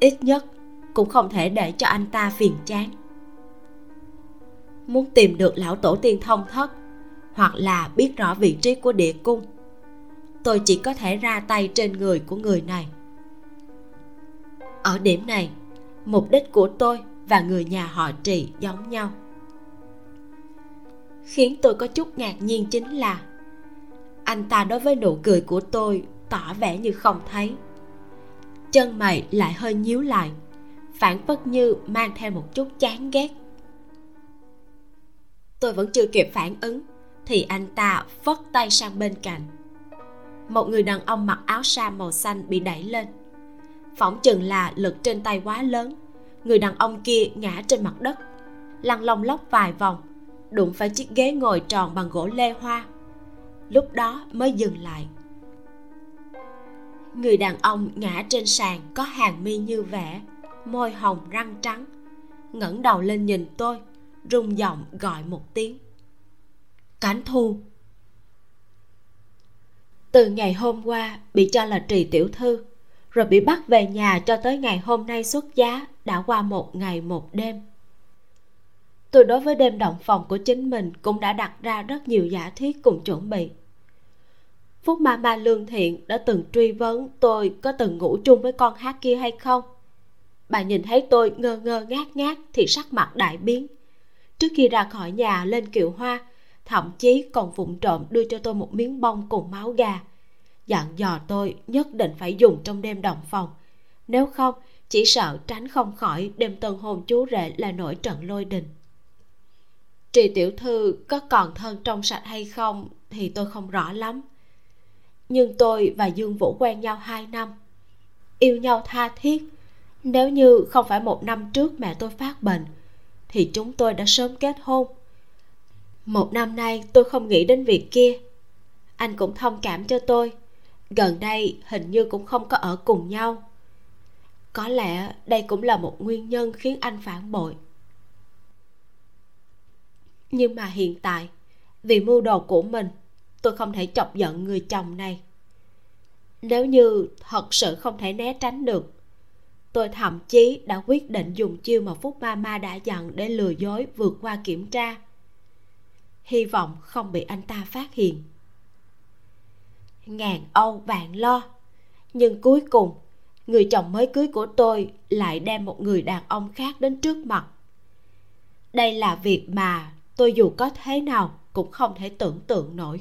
Ít nhất cũng không thể để cho anh ta phiền chán. Muốn tìm được lão tổ tiên thông thất, hoặc là biết rõ vị trí của địa cung, tôi chỉ có thể ra tay trên người của người này ở điểm này, mục đích của tôi và người nhà họ trì giống nhau. Khiến tôi có chút ngạc nhiên chính là, anh ta đối với nụ cười của tôi tỏ vẻ như không thấy. Chân mày lại hơi nhíu lại, phản phất như mang theo một chút chán ghét. Tôi vẫn chưa kịp phản ứng, thì anh ta phất tay sang bên cạnh. Một người đàn ông mặc áo sa màu xanh bị đẩy lên phỏng chừng là lực trên tay quá lớn. Người đàn ông kia ngã trên mặt đất, lăn lông lóc vài vòng, đụng phải chiếc ghế ngồi tròn bằng gỗ lê hoa. Lúc đó mới dừng lại. Người đàn ông ngã trên sàn có hàng mi như vẽ, môi hồng răng trắng, ngẩng đầu lên nhìn tôi, rung giọng gọi một tiếng. Cảnh thu. Từ ngày hôm qua bị cho là trì tiểu thư rồi bị bắt về nhà cho tới ngày hôm nay xuất giá, đã qua một ngày một đêm. Tôi đối với đêm động phòng của chính mình cũng đã đặt ra rất nhiều giả thiết cùng chuẩn bị. Phúc ma ma lương thiện đã từng truy vấn tôi có từng ngủ chung với con hát kia hay không. Bà nhìn thấy tôi ngơ ngơ ngác ngác thì sắc mặt đại biến. Trước khi ra khỏi nhà lên kiệu hoa, thậm chí còn vụng trộm đưa cho tôi một miếng bông cùng máu gà dặn dò tôi nhất định phải dùng trong đêm động phòng. Nếu không, chỉ sợ tránh không khỏi đêm tân hôn chú rể là nổi trận lôi đình. Trì tiểu thư có còn thân trong sạch hay không thì tôi không rõ lắm. Nhưng tôi và dương vũ quen nhau hai năm. Yêu nhau tha thiết. Nếu như không phải một năm trước mẹ tôi phát bệnh, thì chúng tôi đã sớm kết hôn. Một năm nay tôi không nghĩ đến việc kia. Anh cũng thông cảm cho tôi gần đây hình như cũng không có ở cùng nhau. Có lẽ đây cũng là một nguyên nhân khiến anh phản bội. Nhưng mà hiện tại, vì mưu đồ của mình, tôi không thể chọc giận người chồng này. Nếu như thật sự không thể né tránh được, tôi thậm chí đã quyết định dùng chiêu mà phúc ma ma đã dặn để lừa dối vượt qua kiểm tra. Hy vọng không bị anh ta phát hiện ngàn âu vạn lo. Nhưng cuối cùng, người chồng mới cưới của tôi lại đem một người đàn ông khác đến trước mặt. Đây là việc mà tôi dù có thế nào cũng không thể tưởng tượng nổi.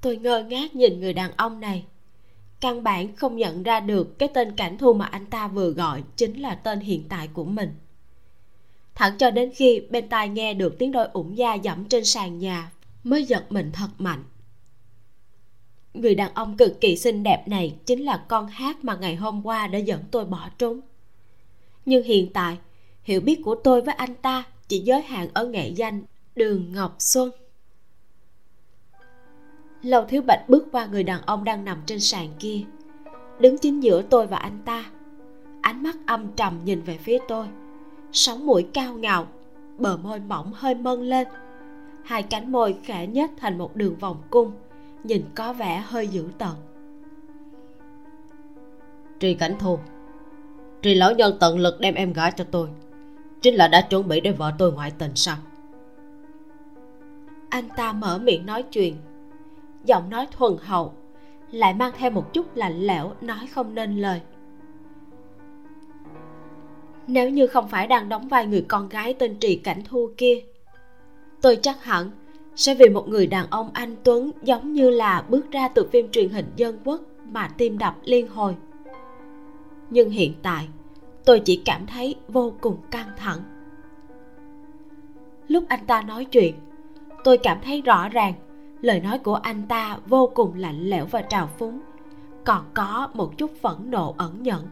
Tôi ngơ ngác nhìn người đàn ông này. Căn bản không nhận ra được cái tên cảnh thu mà anh ta vừa gọi chính là tên hiện tại của mình. Thẳng cho đến khi bên tai nghe được tiếng đôi ủng da dẫm trên sàn nhà, mới giật mình thật mạnh người đàn ông cực kỳ xinh đẹp này chính là con hát mà ngày hôm qua đã dẫn tôi bỏ trốn. Nhưng hiện tại, hiểu biết của tôi với anh ta chỉ giới hạn ở nghệ danh đường ngọc xuân. Lâu thiếu bạch bước qua người đàn ông đang nằm trên sàn kia. Đứng chính giữa tôi và anh ta, ánh mắt âm trầm nhìn về phía tôi. Sóng mũi cao ngạo, bờ môi mỏng hơi mân lên. Hai cánh môi khẽ nhếch thành một đường vòng cung nhìn có vẻ hơi dữ tợn. Tri Cảnh Thu Tri lão nhân tận lực đem em gái cho tôi. Chính là đã chuẩn bị để vợ tôi ngoại tình sao? Anh ta mở miệng nói chuyện. Giọng nói thuần hậu Lại mang theo một chút lạnh lẽo Nói không nên lời. Nếu như không phải đang đóng vai người con gái tên Trì Cảnh Thu kia Tôi chắc hẳn sẽ vì một người đàn ông anh tuấn giống như là bước ra từ phim truyền hình dân quốc mà tim đập liên hồi. Nhưng hiện tại, tôi chỉ cảm thấy vô cùng căng thẳng. Lúc anh ta nói chuyện, tôi cảm thấy rõ ràng lời nói của anh ta vô cùng lạnh lẽo và trào phúng, còn có một chút phẫn nộ ẩn nhẫn.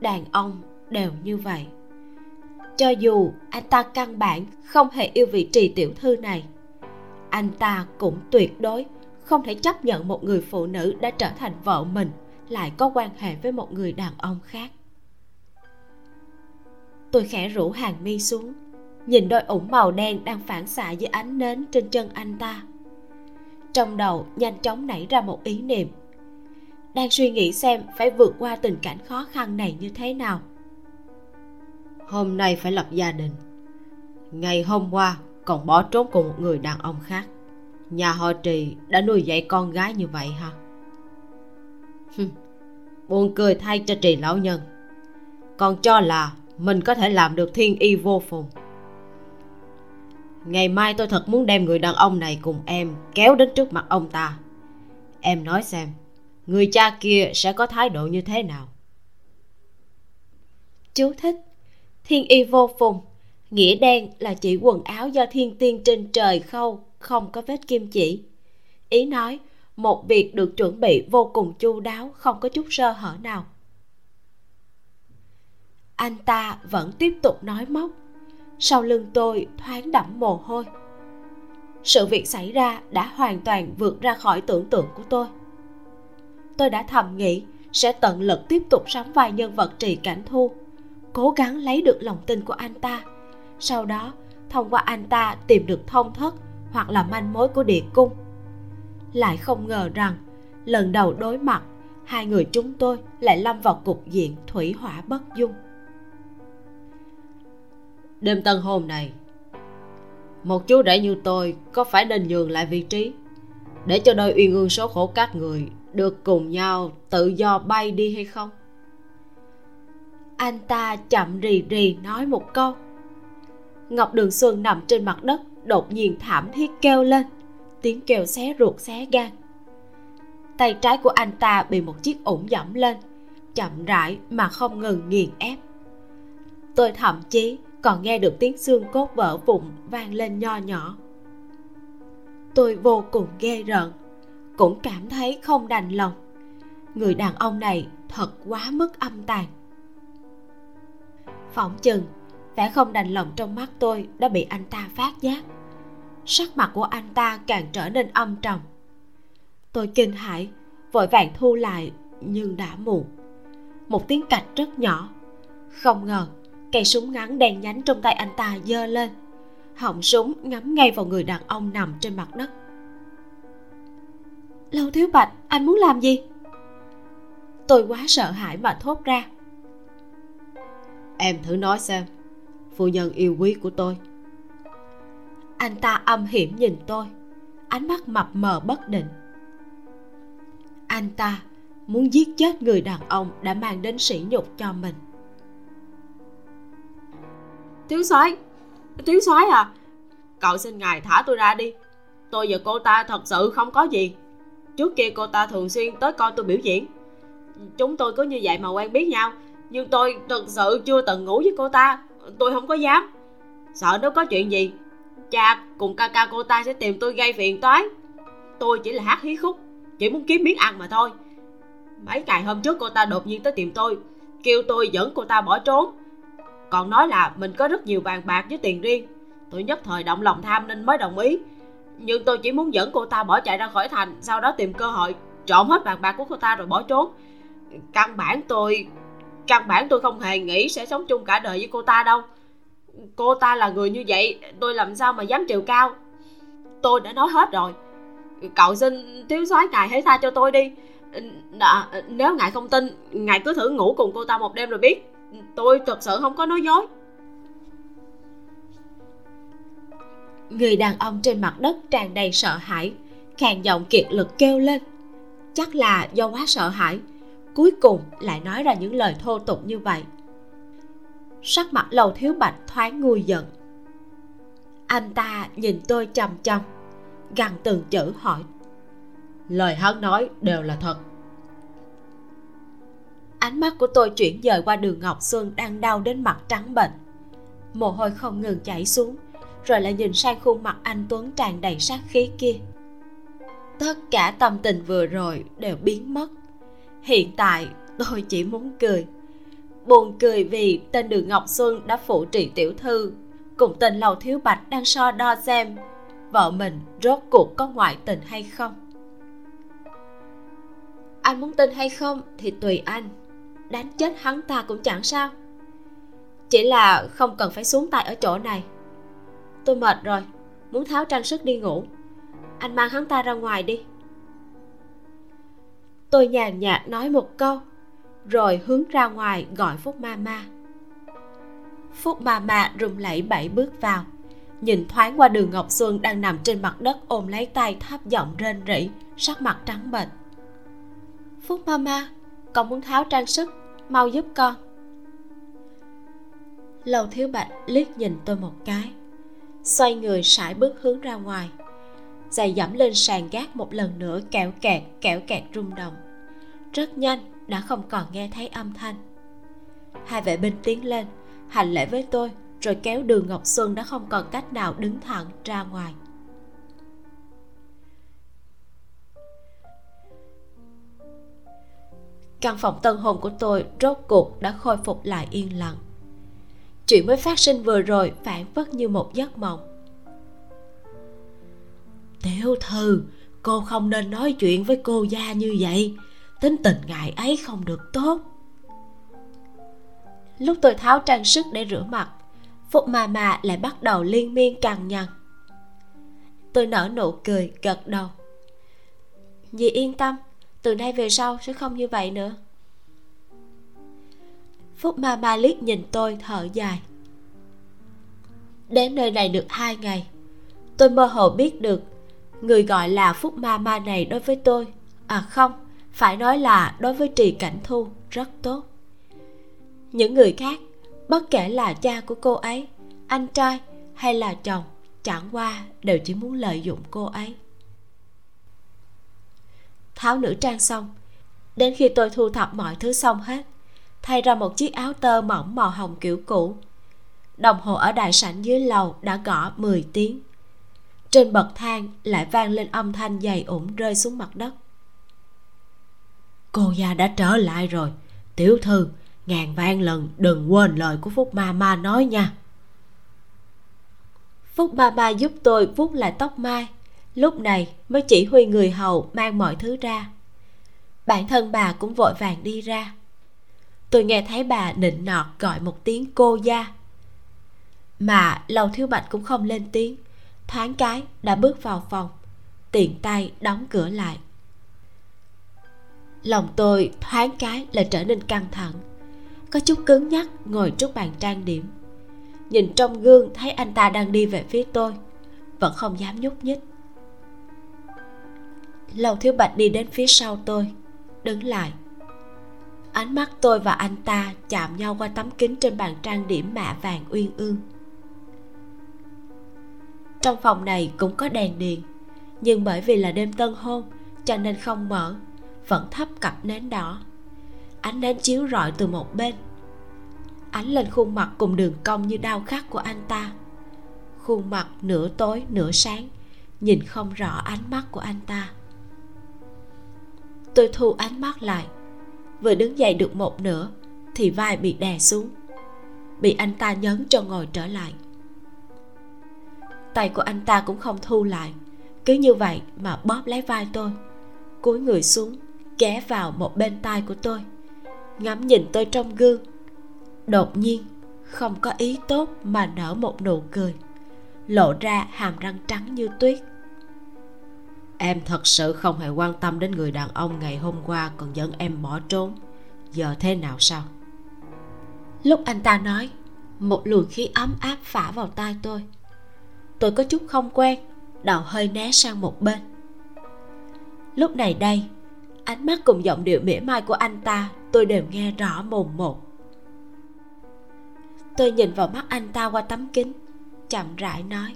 đàn ông đều như vậy cho dù anh ta căn bản không hề yêu vị trì tiểu thư này. Anh ta cũng tuyệt đối không thể chấp nhận một người phụ nữ đã trở thành vợ mình lại có quan hệ với một người đàn ông khác. Tôi khẽ rủ hàng mi xuống, nhìn đôi ủng màu đen đang phản xạ dưới ánh nến trên chân anh ta. Trong đầu nhanh chóng nảy ra một ý niệm, đang suy nghĩ xem phải vượt qua tình cảnh khó khăn này như thế nào hôm nay phải lập gia đình. Ngày hôm qua, còn bỏ trốn cùng một người đàn ông khác. Nhà họ trì đã nuôi dạy con gái như vậy hả? Buồn cười thay cho trì lão nhân. Còn cho là mình có thể làm được thiên y vô phùng. Ngày mai tôi thật muốn đem người đàn ông này cùng em kéo đến trước mặt ông ta. Em nói xem, người cha kia sẽ có thái độ như thế nào? Chú thích thiên y vô phùng. Nghĩa đen là chỉ quần áo do thiên tiên trên trời khâu, không có vết kim chỉ. Ý nói, một việc được chuẩn bị vô cùng chu đáo, không có chút sơ hở nào. Anh ta vẫn tiếp tục nói móc. Sau lưng tôi thoáng đẫm mồ hôi. Sự việc xảy ra đã hoàn toàn vượt ra khỏi tưởng tượng của tôi. Tôi đã thầm nghĩ sẽ tận lực tiếp tục sắm vai nhân vật trì cảnh thu cố gắng lấy được lòng tin của anh ta. Sau đó, thông qua anh ta tìm được thông thất hoặc là manh mối của địa cung. Lại không ngờ rằng, lần đầu đối mặt, hai người chúng tôi lại lâm vào cục diện thủy hỏa bất dung. Đêm tân hôn này, một chú rể như tôi có phải nên nhường lại vị trí để cho đôi uyên ương số khổ các người được cùng nhau tự do bay đi hay không? Anh ta chậm rì rì nói một câu. Ngọc đường xuân nằm trên mặt đất, đột nhiên thảm thiết kêu lên. Tiếng kêu xé ruột xé gan. Tay trái của anh ta bị một chiếc ủng dẫm lên, chậm rãi mà không ngừng nghiền ép. Tôi thậm chí còn nghe được tiếng xương cốt vỡ vụn vang lên nho nhỏ. Tôi vô cùng ghê rợn, cũng cảm thấy không đành lòng. Người đàn ông này thật quá mức âm tàn phỏng chừng, vẻ không đành lòng trong mắt tôi đã bị anh ta phát giác. Sắc mặt của anh ta càng trở nên âm trầm. Tôi kinh hãi, vội vàng thu lại, nhưng đã muộn. Một tiếng cạch rất nhỏ. Không ngờ, cây súng ngắn đen nhánh trong tay anh ta giơ lên. Họng súng ngắm ngay vào người đàn ông nằm trên mặt đất. Lâu thiếu bạch, anh muốn làm gì? Tôi quá sợ hãi mà thốt ra em thử nói xem phu nhân yêu quý của tôi. Anh ta âm hiểm nhìn tôi ánh mắt mập mờ bất định. Anh ta muốn giết chết người đàn ông đã mang đến sỉ nhục cho mình. Thiếu soái thiếu soái à cậu xin ngài thả tôi ra đi. Tôi và cô ta thật sự không có gì. Trước kia cô ta thường xuyên tới coi tôi biểu diễn. Chúng tôi cứ như vậy mà quen biết nhau nhưng tôi thật sự chưa từng ngủ với cô ta. Tôi không có dám. Sợ nếu có chuyện gì, cha cùng ca ca cô ta sẽ tìm tôi gây phiền toái. Tôi chỉ là hát hí khúc, chỉ muốn kiếm miếng ăn mà thôi. Mấy ngày hôm trước cô ta đột nhiên tới tìm tôi, kêu tôi dẫn cô ta bỏ trốn. Còn nói là mình có rất nhiều vàng bạc với tiền riêng. Tôi nhất thời động lòng tham nên mới đồng ý. Nhưng tôi chỉ muốn dẫn cô ta bỏ chạy ra khỏi thành, sau đó tìm cơ hội trộm hết vàng bạc của cô ta rồi bỏ trốn. Căn bản tôi căn bản tôi không hề nghĩ sẽ sống chung cả đời với cô ta đâu. Cô ta là người như vậy tôi làm sao mà dám chiều cao? Tôi đã nói hết rồi. Cậu xin thiếu soái ngài hãy tha cho tôi đi. Đà, nếu ngài không tin ngài cứ thử ngủ cùng cô ta một đêm rồi biết. Tôi thật sự không có nói dối. Người đàn ông trên mặt đất tràn đầy sợ hãi khàn giọng kiệt lực kêu lên. Chắc là do quá sợ hãi cuối cùng lại nói ra những lời thô tục như vậy. Sắc mặt lầu thiếu bạch thoáng nguôi giận. Anh ta nhìn tôi chằm chằm, gằn từng chữ hỏi. Lời hắn nói đều là thật. Ánh mắt của tôi chuyển dời qua đường ngọc xuân đang đau đến mặt trắng bệnh mồ hôi không ngừng chảy xuống, rồi lại nhìn sang khuôn mặt anh tuấn tràn đầy sát khí kia. Tất cả tâm tình vừa rồi đều biến mất hiện tại, tôi chỉ muốn cười. Buồn cười vì tên đường ngọc xuân đã phụ trị tiểu thư. Cùng tên lầu thiếu bạch đang so đo xem vợ mình rốt cuộc có ngoại tình hay không. Anh muốn tin hay không thì tùy anh. Đánh chết hắn ta cũng chẳng sao. Chỉ là không cần phải xuống tay ở chỗ này. Tôi mệt rồi, muốn tháo trang sức đi ngủ. Anh mang hắn ta ra ngoài đi tôi nhàn nhạt nói một câu, rồi hướng ra ngoài gọi phúc ma ma. Phúc ma ma rung lẩy bẩy bước vào, nhìn thoáng qua đường ngọc xuân đang nằm trên mặt đất ôm lấy tay thấp giọng rên rỉ, sắc mặt trắng bệch. Phúc ma ma, con muốn tháo trang sức, mau giúp con. Lầu thiếu bạch liếc nhìn tôi một cái, xoay người sải bước hướng ra ngoài, giày dẫm lên sàn gác một lần nữa kẹo kẹt kẹo kẹt rung động rất nhanh đã không còn nghe thấy âm thanh. Hai vệ binh tiến lên, hành lễ với tôi, rồi kéo đường ngọc xuân đã không còn cách nào đứng thẳng ra ngoài. Căn phòng tân hồn của tôi rốt cuộc đã khôi phục lại yên lặng. Chuyện mới phát sinh vừa rồi phản phất như một giấc mộng. Tiểu thư, cô không nên nói chuyện với cô gia như vậy tính tình ngài ấy không được tốt. Lúc tôi tháo trang sức để rửa mặt, phúc mà mà lại bắt đầu liên miên cằn nhằn. Tôi nở nụ cười, gật đầu. Dì yên tâm, từ nay về sau sẽ không như vậy nữa. Phúc ma ma liếc nhìn tôi thở dài. Đến nơi này được hai ngày, tôi mơ hồ biết được người gọi là phúc ma ma này đối với tôi à không phải nói là đối với trì cảnh thu rất tốt. Những người khác, bất kể là cha của cô ấy, anh trai hay là chồng, chẳng qua đều chỉ muốn lợi dụng cô ấy. Tháo nữ trang xong, đến khi tôi thu thập mọi thứ xong hết, thay ra một chiếc áo tơ mỏng màu hồng kiểu cũ. Đồng hồ ở đại sảnh dưới lầu đã gõ 10 tiếng. Trên bậc thang lại vang lên âm thanh dày ủng rơi xuống mặt đất cô gia đã trở lại rồi. Tiểu thư, ngàn vạn lần đừng quên lời của phúc ma ma nói nha. Phúc ma ma giúp tôi vuốt lại tóc mai. Lúc này mới chỉ huy người hầu mang mọi thứ ra. Bản thân bà cũng vội vàng đi ra. Tôi nghe thấy bà nịnh nọt gọi một tiếng cô gia. Mà lầu thiếu bạch cũng không lên tiếng. Thoáng cái đã bước vào phòng. Tiện tay đóng cửa lại lòng tôi thoáng cái là trở nên căng thẳng. Có chút cứng nhắc ngồi trước bàn trang điểm. Nhìn trong gương thấy anh ta đang đi về phía tôi vẫn không dám nhúc nhích. Lầu thiếu bạch đi đến phía sau tôi đứng lại. Ánh mắt tôi và anh ta chạm nhau qua tấm kính trên bàn trang điểm mạ vàng uyên ương. Trong phòng này cũng có đèn điện, nhưng bởi vì là đêm tân hôn cho nên không mở vẫn thắp cặp nến đỏ ánh nến chiếu rọi từ một bên. Ánh lên khuôn mặt cùng đường cong như đau khắc của anh ta. Khuôn mặt nửa tối, nửa sáng, nhìn không rõ ánh mắt của anh ta. Tôi thu ánh mắt lại. Vừa đứng dậy được một nửa, thì vai bị đè xuống. Bị anh ta nhấn cho ngồi trở lại. Tay của anh ta cũng không thu lại. Cứ như vậy mà bóp lấy vai tôi. Cúi người xuống ghé vào một bên tai của tôi. Ngắm nhìn tôi trong gương. Đột nhiên không có ý tốt mà nở một nụ cười. Lộ ra hàm răng trắng như tuyết. Em thật sự không hề quan tâm đến người đàn ông ngày hôm qua còn dẫn em bỏ trốn. Giờ thế nào sao? Lúc anh ta nói một luồng khí ấm áp phả vào tai tôi. Tôi có chút không quen đầu hơi né sang một bên. Lúc này đây ánh mắt cùng giọng điệu mỉa mai của anh ta, tôi đều nghe rõ mồn một. Tôi nhìn vào mắt anh ta qua tấm kính, chậm rãi nói,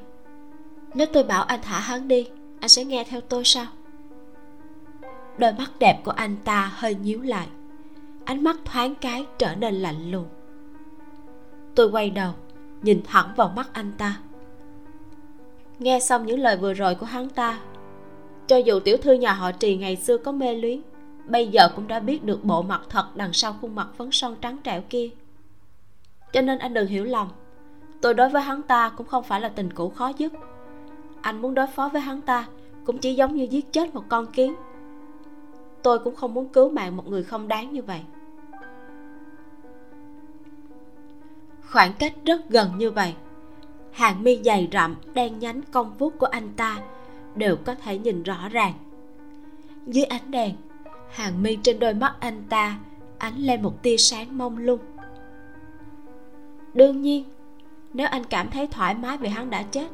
nếu tôi bảo anh thả hắn đi, anh sẽ nghe theo tôi sao? Đôi mắt đẹp của anh ta hơi nhíu lại, ánh mắt thoáng cái trở nên lạnh lùng. Tôi quay đầu, nhìn thẳng vào mắt anh ta. Nghe xong những lời vừa rồi của hắn ta cho dù tiểu thư nhà họ trì ngày xưa có mê luyến, bây giờ cũng đã biết được bộ mặt thật đằng sau khuôn mặt phấn son trắng trẻo kia. Cho nên anh đừng hiểu lầm, tôi đối với hắn ta cũng không phải là tình cũ khó dứt. Anh muốn đối phó với hắn ta cũng chỉ giống như giết chết một con kiến. Tôi cũng không muốn cứu mạng một người không đáng như vậy. Khoảng cách rất gần như vậy, hàng mi dày rậm đen nhánh cong vuốt của anh ta đều có thể nhìn rõ ràng. Dưới ánh đèn, hàng mi trên đôi mắt anh ta ánh lên một tia sáng mông lung. Đương nhiên, nếu anh cảm thấy thoải mái vì hắn đã chết,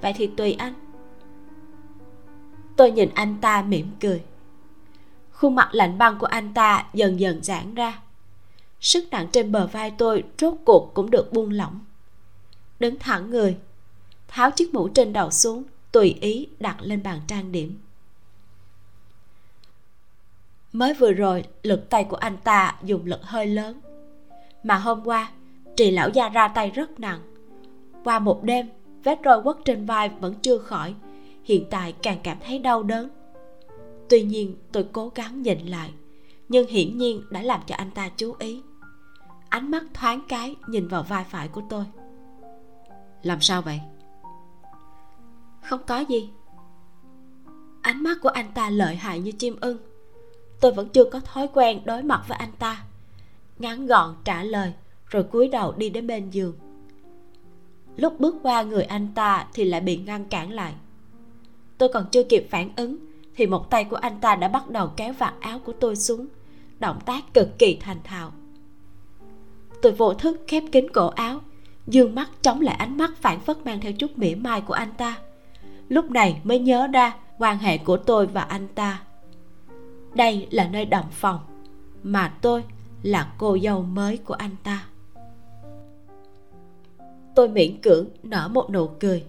vậy thì tùy anh. Tôi nhìn anh ta mỉm cười. Khuôn mặt lạnh băng của anh ta dần dần giãn ra. Sức nặng trên bờ vai tôi rốt cuộc cũng được buông lỏng. Đứng thẳng người, tháo chiếc mũ trên đầu xuống tùy ý đặt lên bàn trang điểm. Mới vừa rồi, lực tay của anh ta dùng lực hơi lớn, mà hôm qua, trì lão gia ra tay rất nặng. Qua một đêm, vết roi quất trên vai vẫn chưa khỏi, hiện tại càng cảm thấy đau đớn. Tuy nhiên, tôi cố gắng nhìn lại, nhưng hiển nhiên đã làm cho anh ta chú ý. Ánh mắt thoáng cái nhìn vào vai phải của tôi. Làm sao vậy? Không có gì. Ánh mắt của anh ta lợi hại như chim ưng. Tôi vẫn chưa có thói quen đối mặt với anh ta. Ngắn gọn trả lời, rồi cúi đầu đi đến bên giường. Lúc bước qua người anh ta thì lại bị ngăn cản lại. Tôi còn chưa kịp phản ứng thì một tay của anh ta đã bắt đầu kéo vạt áo của tôi xuống, động tác cực kỳ thành thạo. Tôi vô thức khép kín cổ áo, dương mắt chống lại ánh mắt phản phất mang theo chút mỉa mai của anh ta lúc này mới nhớ ra quan hệ của tôi và anh ta. Đây là nơi động phòng, mà tôi là cô dâu mới của anh ta. Tôi miễn cưỡng nở một nụ cười,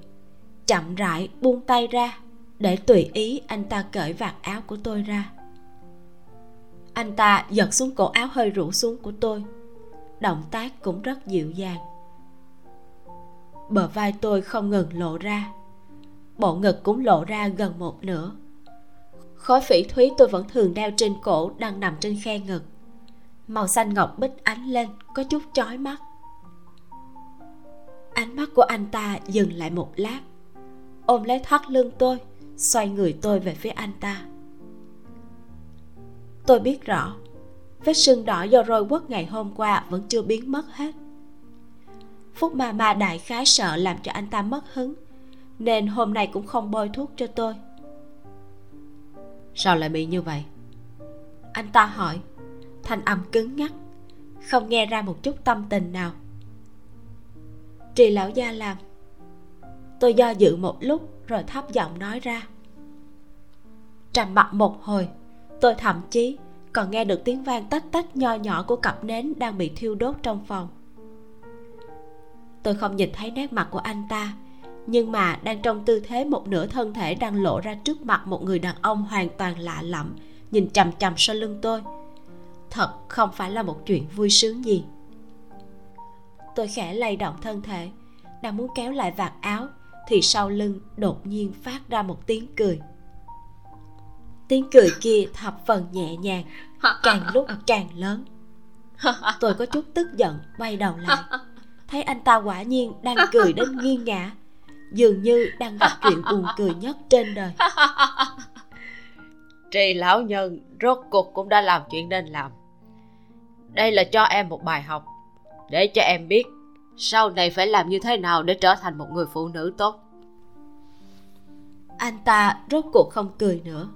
chậm rãi buông tay ra để tùy ý anh ta cởi vạt áo của tôi ra. Anh ta giật xuống cổ áo hơi rũ xuống của tôi, động tác cũng rất dịu dàng. Bờ vai tôi không ngừng lộ ra bộ ngực cũng lộ ra gần một nửa. Khối phỉ thúy tôi vẫn thường đeo trên cổ đang nằm trên khe ngực. Màu xanh ngọc bích ánh lên, có chút chói mắt. Ánh mắt của anh ta dừng lại một lát. Ôm lấy thắt lưng tôi, xoay người tôi về phía anh ta. Tôi biết rõ, vết sưng đỏ do roi quất ngày hôm qua vẫn chưa biến mất hết. Phúc ma ma đại khái sợ làm cho anh ta mất hứng nên hôm nay cũng không bôi thuốc cho tôi. Sao lại bị như vậy? Anh ta hỏi. Thanh âm cứng ngắc không nghe ra một chút tâm tình nào. Trì lão gia làm. Tôi do dự một lúc rồi thấp giọng nói ra. Trầm mặc một hồi tôi thậm chí còn nghe được tiếng vang tách tách nho nhỏ của cặp nến đang bị thiêu đốt trong phòng. Tôi không nhìn thấy nét mặt của anh ta nhưng mà đang trong tư thế một nửa thân thể đang lộ ra trước mặt một người đàn ông hoàn toàn lạ lẫm, nhìn chằm chằm sau lưng tôi. Thật không phải là một chuyện vui sướng gì. Tôi khẽ lay động thân thể, đang muốn kéo lại vạt áo, thì sau lưng đột nhiên phát ra một tiếng cười. Tiếng cười kia thập phần nhẹ nhàng, càng lúc càng lớn. Tôi có chút tức giận, quay đầu lại. Thấy anh ta quả nhiên đang cười đến nghiêng ngã dường như đang gặp chuyện buồn cười nhất trên đời. Trì lão nhân rốt cuộc cũng đã làm chuyện nên làm. Đây là cho em một bài học để cho em biết sau này phải làm như thế nào để trở thành một người phụ nữ tốt. Anh ta rốt cuộc không cười nữa.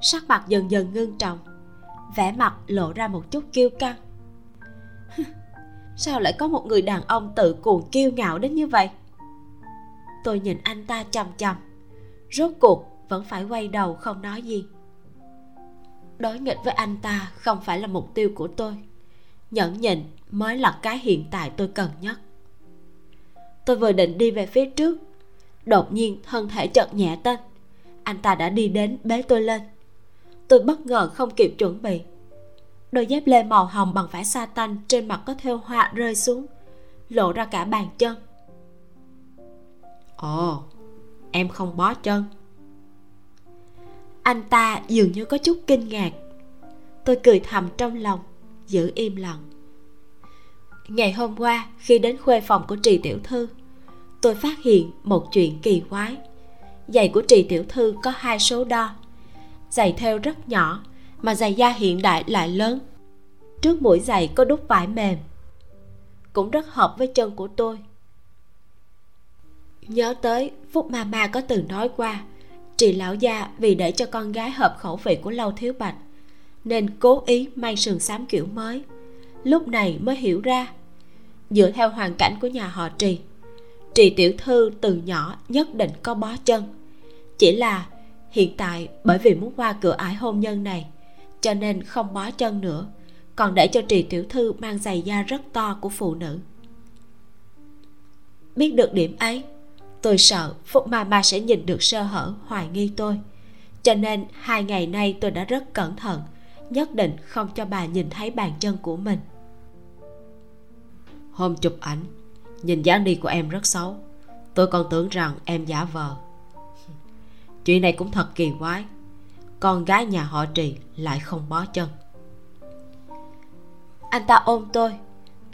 Sắc mặt dần dần ngưng trọng vẻ mặt lộ ra một chút kiêu căng. Sao lại có một người đàn ông tự cuồng kiêu ngạo đến như vậy tôi nhìn anh ta chằm chằm. Rốt cuộc, vẫn phải quay đầu không nói gì. Đối nghịch với anh ta không phải là mục tiêu của tôi. Nhẫn nhịn mới là cái hiện tại tôi cần nhất. Tôi vừa định đi về phía trước, đột nhiên thân thể chợt nhẹ tên anh ta đã đi đến bế tôi lên. Tôi bất ngờ không kịp chuẩn bị. Đôi dép lê màu hồng bằng vải sa tanh trên mặt có thêu hoa rơi xuống, lộ ra cả bàn chân ồ, em không bó chân. Anh ta dường như có chút kinh ngạc. Tôi cười thầm trong lòng, giữ im lặng. Ngày hôm qua, khi đến khuê phòng của trì tiểu thư, tôi phát hiện một chuyện kỳ quái. Giày của trì tiểu thư có hai số đo. Giày thêu rất nhỏ, mà giày da hiện đại lại lớn. Trước mũi giày có đúc vải mềm. Cũng rất hợp với chân của tôi nhớ tới, phúc ma ma có từng nói qua, trì lão gia vì để cho con gái hợp khẩu vị của lâu thiếu bạch, nên cố ý may sườn xám kiểu mới. Lúc này mới hiểu ra, dựa theo hoàn cảnh của nhà họ trì trì tiểu thư từ nhỏ nhất định có bó chân. Chỉ là hiện tại bởi vì muốn qua cửa ải hôn nhân này, cho nên không bó chân nữa, còn để cho trì tiểu thư mang giày da rất to của phụ nữ. Biết được điểm ấy tôi sợ phúc ma ma sẽ nhìn được sơ hở hoài nghi tôi. Cho nên hai ngày nay tôi đã rất cẩn thận nhất định không cho bà nhìn thấy bàn chân của mình. Hôm chụp ảnh nhìn dáng đi của em rất xấu. Tôi còn tưởng rằng em giả vờ. Chuyện này cũng thật kỳ quái. Con gái nhà họ trì lại không bó chân. Anh ta ôm tôi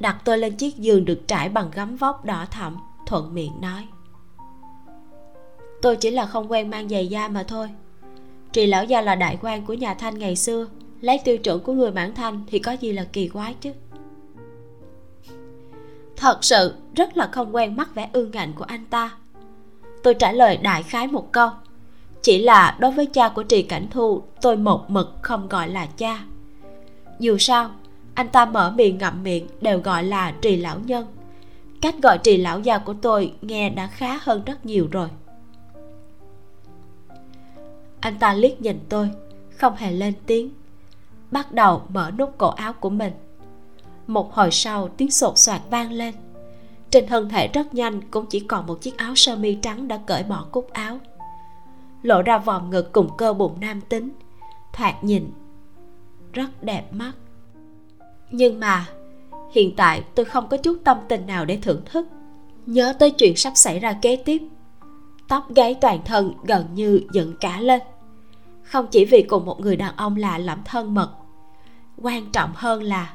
đặt tôi lên chiếc giường được trải bằng gấm vóc đỏ thẫm thuận miệng nói tôi chỉ là không quen mang giày da mà thôi. Trì lão gia là đại quan của nhà thanh ngày xưa. Lấy tiêu chuẩn của người mãn thanh thì có gì là kỳ quái chứ? Thật sự, rất là không quen mắt vẻ ương ngạnh của anh ta. Tôi trả lời đại khái một câu. Chỉ là đối với cha của trì cảnh thu, tôi một mực không gọi là cha. Dù sao, anh ta mở miệng ngậm miệng đều gọi là trì lão nhân. Cách gọi trì lão gia của tôi nghe đã khá hơn rất nhiều rồi anh ta liếc nhìn tôi, không hề lên tiếng, bắt đầu mở nút cổ áo của mình. Một hồi sau, tiếng sột soạt vang lên. Trên thân thể rất nhanh cũng chỉ còn một chiếc áo sơ mi trắng đã cởi bỏ cúc áo. Lộ ra vòm ngực cùng cơ bụng nam tính, thoạt nhìn rất đẹp mắt. Nhưng mà, hiện tại tôi không có chút tâm tình nào để thưởng thức. Nhớ tới chuyện sắp xảy ra kế tiếp, tóc gáy toàn thân gần như dựng cả lên không chỉ vì cùng một người đàn ông lạ lẫm thân mật, quan trọng hơn là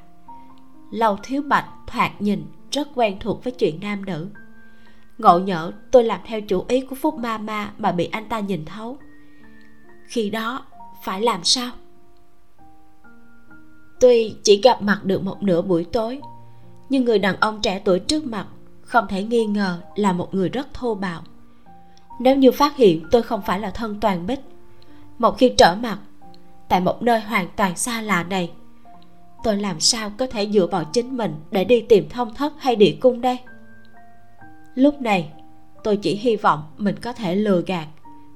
lâu thiếu bạch thoạt nhìn rất quen thuộc với chuyện nam nữ. Ngộ nhỡ tôi làm theo chủ ý của phúc ma ma mà bị anh ta nhìn thấu. Khi đó, phải làm sao? Tuy chỉ gặp mặt được một nửa buổi tối, nhưng người đàn ông trẻ tuổi trước mặt không thể nghi ngờ là một người rất thô bạo. Nếu như phát hiện tôi không phải là thân toàn bích một khi trở mặt, tại một nơi hoàn toàn xa lạ này, tôi làm sao có thể dựa vào chính mình để đi tìm thông thất hay địa cung đây? Lúc này, tôi chỉ hy vọng mình có thể lừa gạt,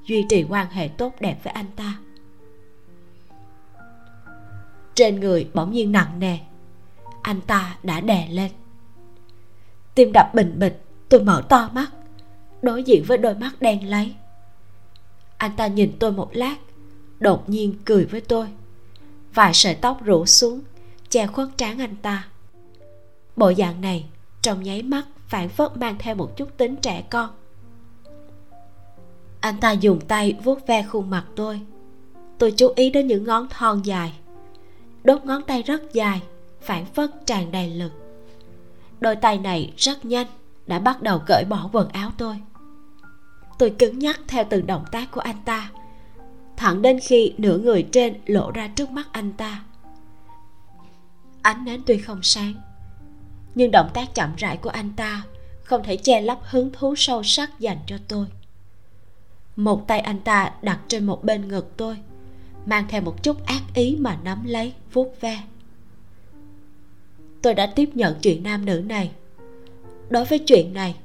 duy trì quan hệ tốt đẹp với anh ta. Trên người bỗng nhiên nặng nề, anh ta đã đè lên. Tim đập bình bịch, tôi mở to mắt, đối diện với đôi mắt đen lấy anh ta nhìn tôi một lát đột nhiên cười với tôi. Vài sợi tóc rủ xuống, che khuất trán anh ta. Bộ dạng này trong nháy mắt phản phất mang theo một chút tính trẻ con. Anh ta dùng tay vuốt ve khuôn mặt tôi. Tôi chú ý đến những ngón thon dài. Đốt ngón tay rất dài, phản phất tràn đầy lực. Đôi tay này rất nhanh, đã bắt đầu cởi bỏ quần áo tôi. Tôi cứng nhắc theo từng động tác của anh ta thẳng đến khi nửa người trên lộ ra trước mắt anh ta. Ánh nến tuy không sáng, nhưng động tác chậm rãi của anh ta không thể che lấp hứng thú sâu sắc dành cho tôi. Một tay anh ta đặt trên một bên ngực tôi, mang theo một chút ác ý mà nắm lấy, vuốt ve. Tôi đã tiếp nhận chuyện nam nữ này. Đối với chuyện này,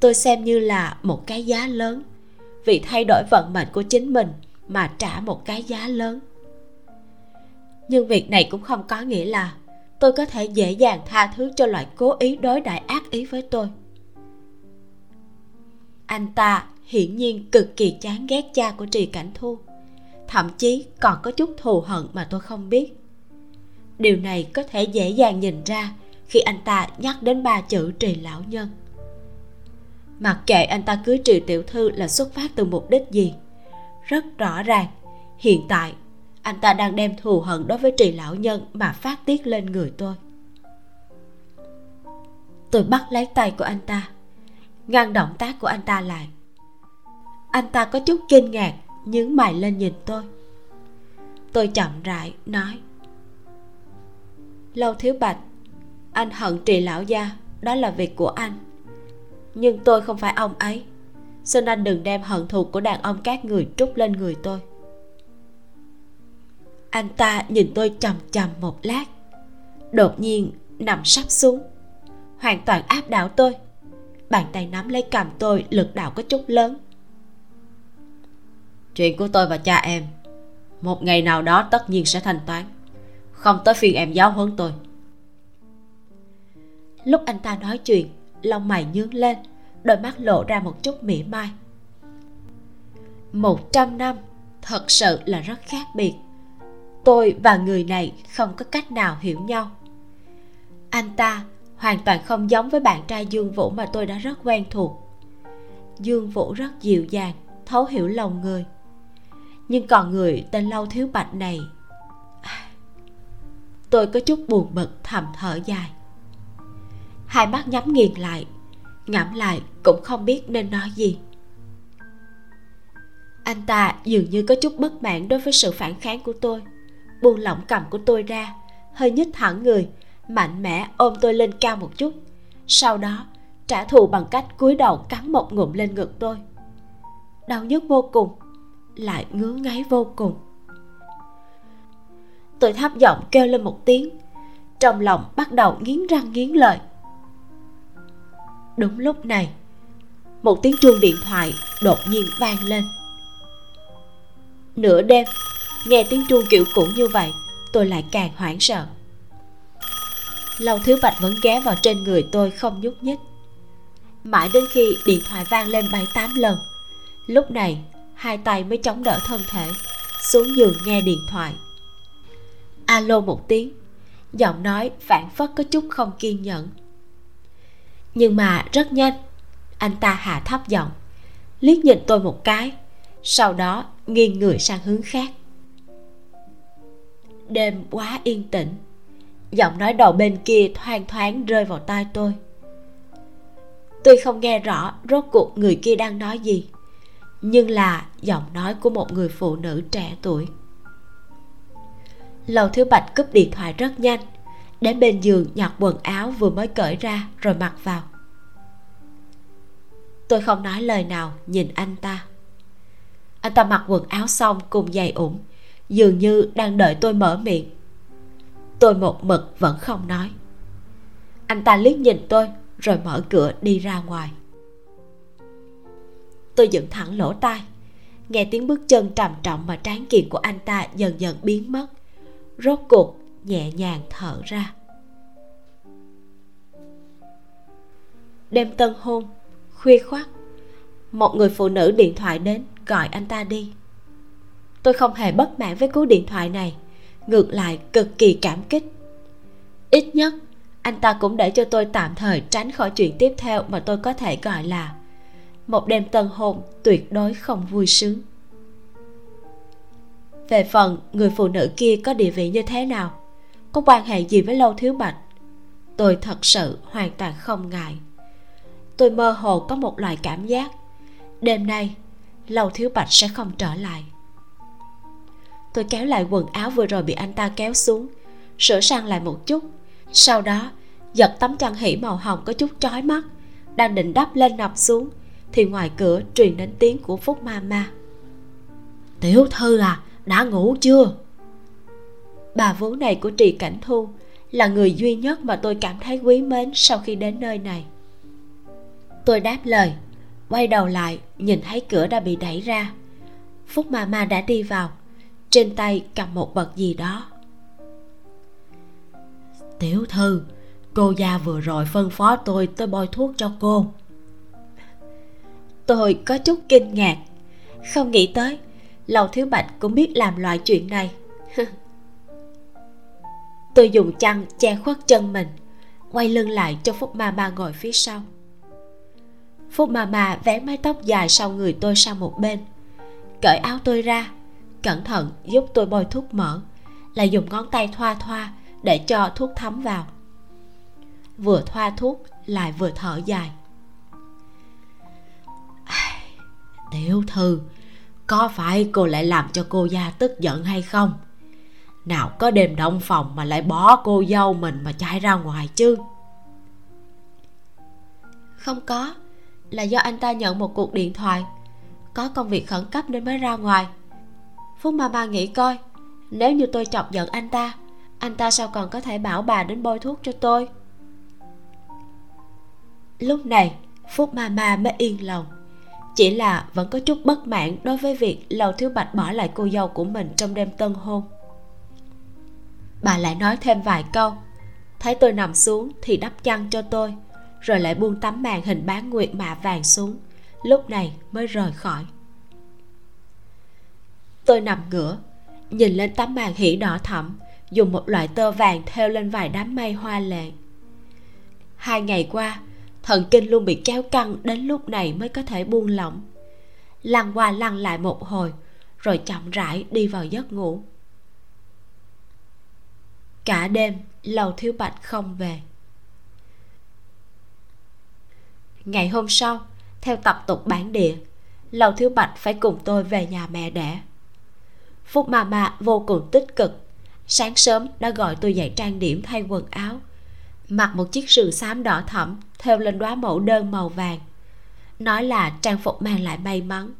tôi xem như là một cái giá lớn vì thay đổi vận mệnh của chính mình mà trả một cái giá lớn. Nhưng việc này cũng không có nghĩa là tôi có thể dễ dàng tha thứ cho loại cố ý đối đại ác ý với tôi. Anh ta hiển nhiên cực kỳ chán ghét cha của trì cảnh thu, thậm chí còn có chút thù hận mà tôi không biết. Điều này có thể dễ dàng nhìn ra khi anh ta nhắc đến ba chữ trì lão nhân. Mặc kệ anh ta cưới trì tiểu thư là xuất phát từ mục đích gì rất rõ ràng. Hiện tại, anh ta đang đem thù hận đối với trì lão nhân mà phát tiết lên người tôi. Tôi bắt lấy tay của anh ta, ngăn động tác của anh ta lại. Anh ta có chút kinh ngạc, nhướng mày lên nhìn tôi. Tôi chậm rãi nói, lâu thiếu bạch, anh hận trì lão gia, đó là việc của anh. Nhưng tôi không phải ông ấy xin anh đừng đem hận thù của đàn ông các người trút lên người tôi. Anh ta nhìn tôi chằm chằm một lát, đột nhiên nằm sắp xuống, hoàn toàn áp đảo tôi. Bàn tay nắm lấy cầm tôi, lực đạo có chút lớn. Chuyện của tôi và cha em, một ngày nào đó tất nhiên sẽ thanh toán. Không tới phiên em giáo huấn tôi. Lúc anh ta nói chuyện, lông mày nhướng lên đôi mắt lộ ra một chút mỉa mai. Một trăm năm, thật sự là rất khác biệt. Tôi và người này không có cách nào hiểu nhau. Anh ta hoàn toàn không giống với bạn trai dương vũ mà tôi đã rất quen thuộc. Dương vũ rất dịu dàng, thấu hiểu lòng người. Nhưng còn người tên lâu thiếu bạch này, tôi có chút buồn bực, thầm thở dài. Hai mắt nhắm nghiền lại ngẫm lại cũng không biết nên nói gì. Anh ta dường như có chút bất mãn đối với sự phản kháng của tôi. Buông lỏng cầm của tôi ra, hơi nhích thẳng người, mạnh mẽ ôm tôi lên cao một chút. Sau đó, trả thù bằng cách cúi đầu cắn một ngụm lên ngực tôi. Đau nhức vô cùng, lại ngứa ngáy vô cùng. Tôi thấp giọng kêu lên một tiếng, trong lòng bắt đầu nghiến răng nghiến lợi đúng lúc này, một tiếng chuông điện thoại đột nhiên vang lên. Nửa đêm, nghe tiếng chuông kiểu cũ như vậy, tôi lại càng hoảng sợ. Lâu thiếu bạch vẫn ghé vào trên người tôi không nhúc nhích. Mãi đến khi điện thoại vang lên bảy tám lần, lúc này hai tay mới chống đỡ thân thể, xuống giường nghe điện thoại. Alo một tiếng, giọng nói phản phất có chút không kiên nhẫn nhưng mà rất nhanh, anh ta hạ thấp giọng. Liếc nhìn tôi một cái, sau đó nghiêng người sang hướng khác. Đêm quá yên tĩnh, giọng nói đầu bên kia thoang thoáng rơi vào tai tôi. Tôi không nghe rõ rốt cuộc người kia đang nói gì, nhưng là giọng nói của một người phụ nữ trẻ tuổi. Lầu thiếu bạch cúp điện thoại rất nhanh đến bên giường, nhặt quần áo vừa mới cởi ra, rồi mặc vào. Tôi không nói lời nào, nhìn anh ta. Anh ta mặc quần áo xong cùng giày ủng, dường như đang đợi tôi mở miệng. Tôi một mực vẫn không nói. Anh ta liếc nhìn tôi, rồi mở cửa đi ra ngoài. Tôi dựng thẳng lỗ tai, nghe tiếng bước chân trầm trọng mà tráng kiện của anh ta dần dần biến mất. Rốt cuộc nhẹ nhàng thở ra. Đêm tân hôn, khuya khoắt, một người phụ nữ điện thoại đến gọi anh ta đi. Tôi không hề bất mãn với cú điện thoại này, ngược lại cực kỳ cảm kích. Ít nhất, anh ta cũng để cho tôi tạm thời tránh khỏi chuyện tiếp theo mà tôi có thể gọi là một đêm tân hôn tuyệt đối không vui sướng. Về phần người phụ nữ kia có địa vị như thế nào có quan hệ gì với lâu thiếu bạch? Tôi thật sự hoàn toàn không ngại. Tôi mơ hồ có một loại cảm giác. Đêm nay lâu thiếu bạch sẽ không trở lại. Tôi kéo lại quần áo vừa rồi bị anh ta kéo xuống, sửa sang lại một chút. Sau đó, giật tấm chăn hỉ màu hồng có chút chói mắt, đang định đắp lên nọc xuống, thì ngoài cửa truyền đến tiếng của phúc ma ma. Tiểu thư à đã ngủ chưa? Bà vú này của trì cảnh thu là người duy nhất mà tôi cảm thấy quý mến sau khi đến nơi này. Tôi đáp lời, quay đầu lại nhìn thấy cửa đã bị đẩy ra. Phúc ma ma đã đi vào, trên tay cầm một vật gì đó. Tiểu thư, cô gia vừa rồi phân phó tôi tới bôi thuốc cho cô. Tôi có chút kinh ngạc, không nghĩ tới, lầu thiếu bạch cũng biết làm loại chuyện này. tôi dùng chăn che khuất chân mình, quay lưng lại cho phúc ma ma ngồi phía sau. Phúc ma ma vén mái tóc dài sau người tôi sang một bên, cởi áo tôi ra, cẩn thận giúp tôi bôi thuốc mỡ lại dùng ngón tay thoa thoa để cho thuốc thấm vào. Vừa thoa thuốc lại vừa thở dài. Tiểu thư, có phải cô lại làm cho cô gia tức giận hay không? Nào có đêm động phòng mà lại bỏ cô dâu mình mà chạy ra ngoài chứ? Không có là do anh ta nhận một cuộc điện thoại. Có công việc khẩn cấp nên mới ra ngoài. Phúc ma ma nghĩ coi nếu như tôi chọc giận anh ta anh ta sao còn có thể bảo bà đến bôi thuốc cho tôi? Lúc này phúc ma ma mới yên lòng. Chỉ là vẫn có chút bất mãn đối với việc lầu thiếu bạch bỏ lại cô dâu của mình trong đêm tân hôn bà lại nói thêm vài câu. Thấy tôi nằm xuống thì đắp chăn cho tôi, rồi lại buông tấm màn hình bán nguyệt mạ vàng xuống, lúc này mới rời khỏi. Tôi nằm ngửa, nhìn lên tấm màn hỉ đỏ thẫm, dùng một loại tơ vàng thêu lên vài đám mây hoa lệ. Hai ngày qua, thần kinh luôn bị kéo căng đến lúc này mới có thể buông lỏng. Lăn qua lăn lại một hồi, rồi chậm rãi đi vào giấc ngủ cả đêm, lầu thiếu bạch không về. Ngày hôm sau, theo tập tục bản địa, lầu thiếu bạch phải cùng tôi về nhà mẹ đẻ. Phúc mà mà vô cùng tích cực. Sáng sớm đã gọi tôi dậy trang điểm thay quần áo, mặc một chiếc sườn xám đỏ thẫm, thêu lên đóa mẫu đơn màu vàng. Nói là trang phục mang lại may mắn.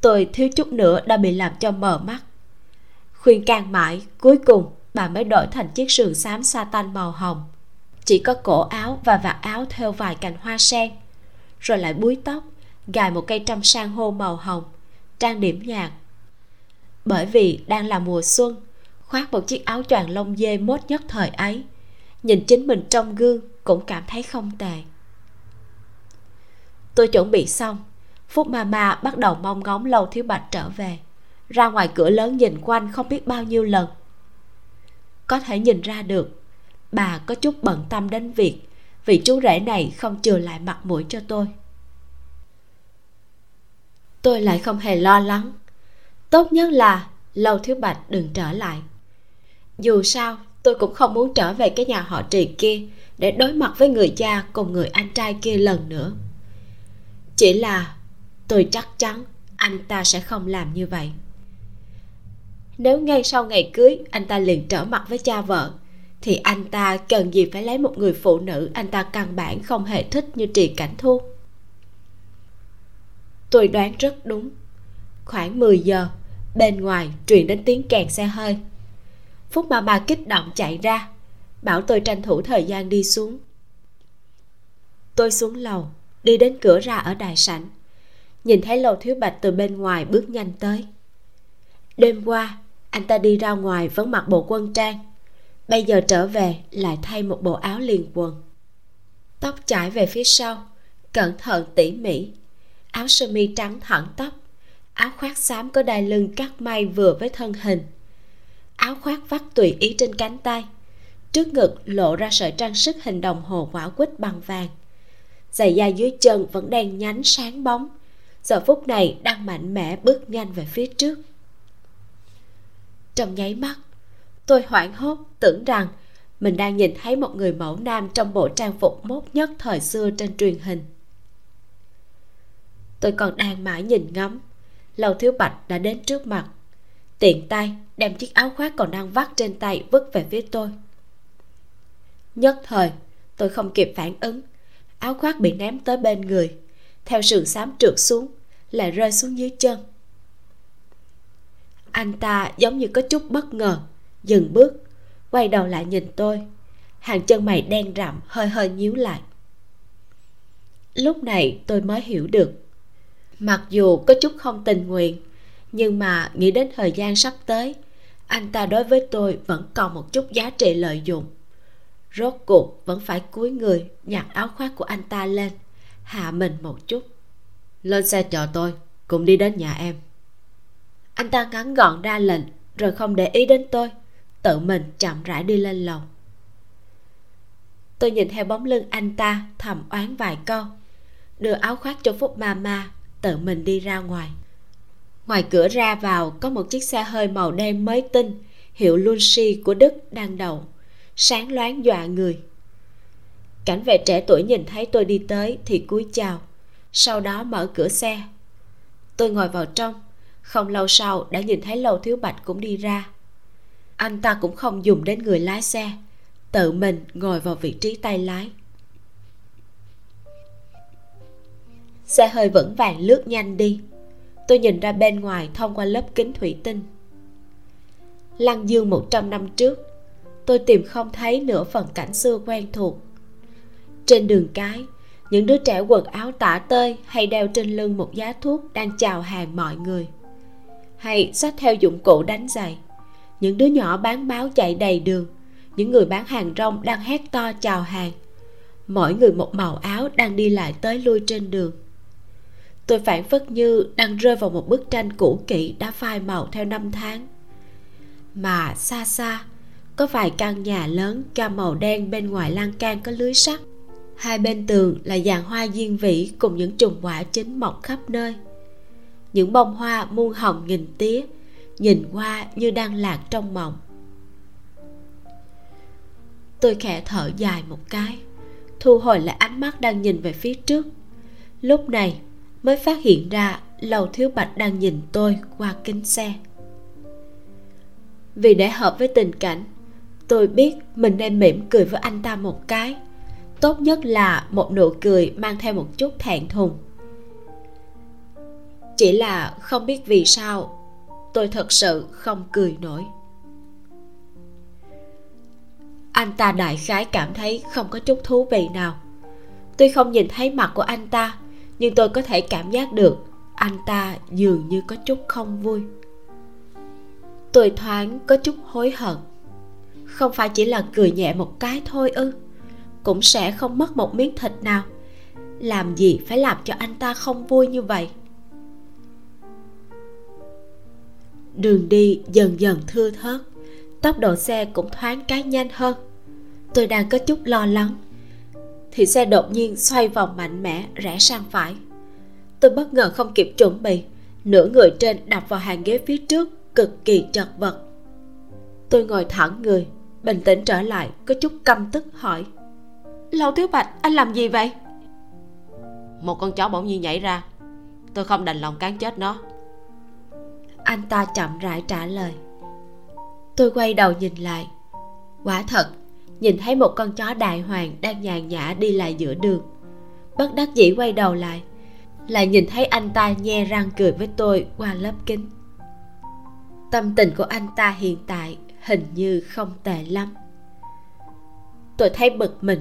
Tôi thiếu chút nữa đã bị làm cho mờ mắt khuyên can mãi, cuối cùng bà mới đổi thành chiếc sườn xám sa tanh màu hồng. Chỉ có cổ áo và vạt áo theo vài cành hoa sen, rồi lại búi tóc, gài một cây trăm san hô màu hồng, trang điểm nhạt. Bởi vì đang là mùa xuân, khoác một chiếc áo choàng lông dê mốt nhất thời ấy, nhìn chính mình trong gương cũng cảm thấy không tệ. Tôi chuẩn bị xong, phúc ma ma bắt đầu mong ngóng lâu thiếu bạch trở về ra ngoài cửa lớn nhìn quanh không biết bao nhiêu lần. Có thể nhìn ra được, bà có chút bận tâm đến việc vị chú rể này không chừa lại mặt mũi cho tôi. Tôi lại không hề lo lắng. Tốt nhất là lâu thiếu bạch đừng trở lại. Dù sao, tôi cũng không muốn trở về cái nhà họ trì kia để đối mặt với người cha cùng người anh trai kia lần nữa. Chỉ là tôi chắc chắn anh ta sẽ không làm như vậy nếu ngay sau ngày cưới, anh ta liền trở mặt với cha vợ. Thì anh ta cần gì phải lấy một người phụ nữ anh ta căn bản không hề thích như trì cảnh thu? Tôi đoán rất đúng. Khoảng 10 giờ, bên ngoài truyền đến tiếng kèn xe hơi. Phúc ma ma kích động chạy ra, bảo tôi tranh thủ thời gian đi xuống. Tôi xuống lầu, đi đến cửa ra ở đại sảnh. Nhìn thấy lầu thiếu bạch từ bên ngoài bước nhanh tới. Đêm qua anh ta đi ra ngoài vẫn mặc bộ quân trang. Bây giờ trở về lại thay một bộ áo liền quần. Tóc chải về phía sau, cẩn thận tỉ mỉ. Áo sơ mi trắng thẳng tóc áo khoác xám có đai lưng cắt may vừa với thân hình. Áo khoác vắt tùy ý trên cánh tay, trước ngực lộ ra sợi trang sức hình đồng hồ quả quýt bằng vàng. Giày da dưới chân vẫn đen nhánh sáng bóng, giờ phút này đang mạnh mẽ bước nhanh về phía trước trong nháy mắt. Tôi hoảng hốt, tưởng rằng mình đang nhìn thấy một người mẫu nam trong bộ trang phục mốt nhất thời xưa trên truyền hình. Tôi còn đang mãi nhìn ngắm. Lầu thiếu bạch đã đến trước mặt. Tiện tay đem chiếc áo khoác còn đang vắt trên tay vứt về phía tôi. Nhất thời, tôi không kịp phản ứng. Áo khoác bị ném tới bên người. Theo sườn xám trượt xuống, lại rơi xuống dưới chân anh ta giống như có chút bất ngờ. Dừng bước, quay đầu lại nhìn tôi. Hàng chân mày đen rậm, hơi hơi nhíu lại. Lúc này tôi mới hiểu được. Mặc dù có chút không tình nguyện, nhưng mà nghĩ đến thời gian sắp tới, anh ta đối với tôi vẫn còn một chút giá trị lợi dụng. Rốt cuộc vẫn phải cúi người nhặt áo khoác của anh ta lên, hạ mình một chút. Lên xe chờ tôi, cùng đi đến nhà em anh ta ngắn gọn ra lệnh, rồi không để ý đến tôi, tự mình chậm rãi đi lên lầu. Tôi nhìn theo bóng lưng anh ta thầm oán vài câu, đưa áo khoác cho phúc mama tự mình đi ra ngoài. Ngoài cửa ra vào, có một chiếc xe hơi màu đen mới tinh, hiệu Lunsi của Đức đang đậu, sáng loáng dọa người. Cảnh vệ trẻ tuổi nhìn thấy tôi đi tới thì cúi chào, sau đó mở cửa xe. Tôi ngồi vào trong không lâu sau, đã nhìn thấy lầu thiếu bạch cũng đi ra. Anh ta cũng không dùng đến người lái xe, tự mình ngồi vào vị trí tay lái. Xe hơi vững vàng lướt nhanh đi. Tôi nhìn ra bên ngoài thông qua lớp kính thủy tinh. Lăng dương một trăm năm trước, tôi tìm không thấy nửa phần cảnh xưa quen thuộc. Trên đường cái, những đứa trẻ quần áo tả tơi hay đeo trên lưng một giá thuốc đang chào hàng mọi người hay xách theo dụng cụ đánh giày. Những đứa nhỏ bán báo chạy đầy đường. Những người bán hàng rong đang hét to chào hàng. Mỗi người một màu áo đang đi lại tới lui trên đường. Tôi phản phất như đang rơi vào một bức tranh cũ kỹ đã phai màu theo năm tháng. Mà xa xa, có vài căn nhà lớn cam màu đen bên ngoài lan can có lưới sắt. Hai bên tường là dàn hoa diên vĩ cùng những chùm quả chín mọc khắp nơi những bông hoa muôn hồng nghìn tía, nhìn qua như đang lạc trong mộng. Tôi khẽ thở dài một cái, thu hồi lại ánh mắt đang nhìn về phía trước. Lúc này mới phát hiện ra lầu thiếu bạch đang nhìn tôi qua kính xe. Vì để hợp với tình cảnh, tôi biết mình nên mỉm cười với anh ta một cái. Tốt nhất là một nụ cười mang theo một chút thẹn thùng chỉ là không biết vì sao, tôi thật sự không cười nổi. Anh ta đại khái cảm thấy không có chút thú vị nào. Tuy không nhìn thấy mặt của anh ta, nhưng tôi có thể cảm giác được anh ta dường như có chút không vui. Tôi thoáng có chút hối hận. Không phải chỉ là cười nhẹ một cái thôi ư, cũng sẽ không mất một miếng thịt nào. Làm gì phải làm cho anh ta không vui như vậy? Đường đi dần dần thưa thớt. Tốc độ xe cũng thoáng cái nhanh hơn. Tôi đang có chút lo lắng. Thì xe đột nhiên xoay vòng mạnh mẽ, rẽ sang phải. Tôi bất ngờ không kịp chuẩn bị. Nửa người trên đập vào hàng ghế phía trước, cực kỳ chật vật. Tôi ngồi thẳng người, bình tĩnh trở lại, có chút căm tức hỏi. Lâu thiếu bạch, anh làm gì vậy? Một con chó bỗng nhiên nhảy ra. Tôi không đành lòng cán chết nó anh ta chậm rãi trả lời. Tôi quay đầu nhìn lại. Quả thật, nhìn thấy một con chó đại hoàng đang nhàn nhã đi lại giữa đường. Bất đắc dĩ quay đầu lại lại nhìn thấy anh ta nhe răng cười với tôi qua lớp kính. Tâm tình của anh ta hiện tại hình như không tệ lắm. Tôi thấy bực mình.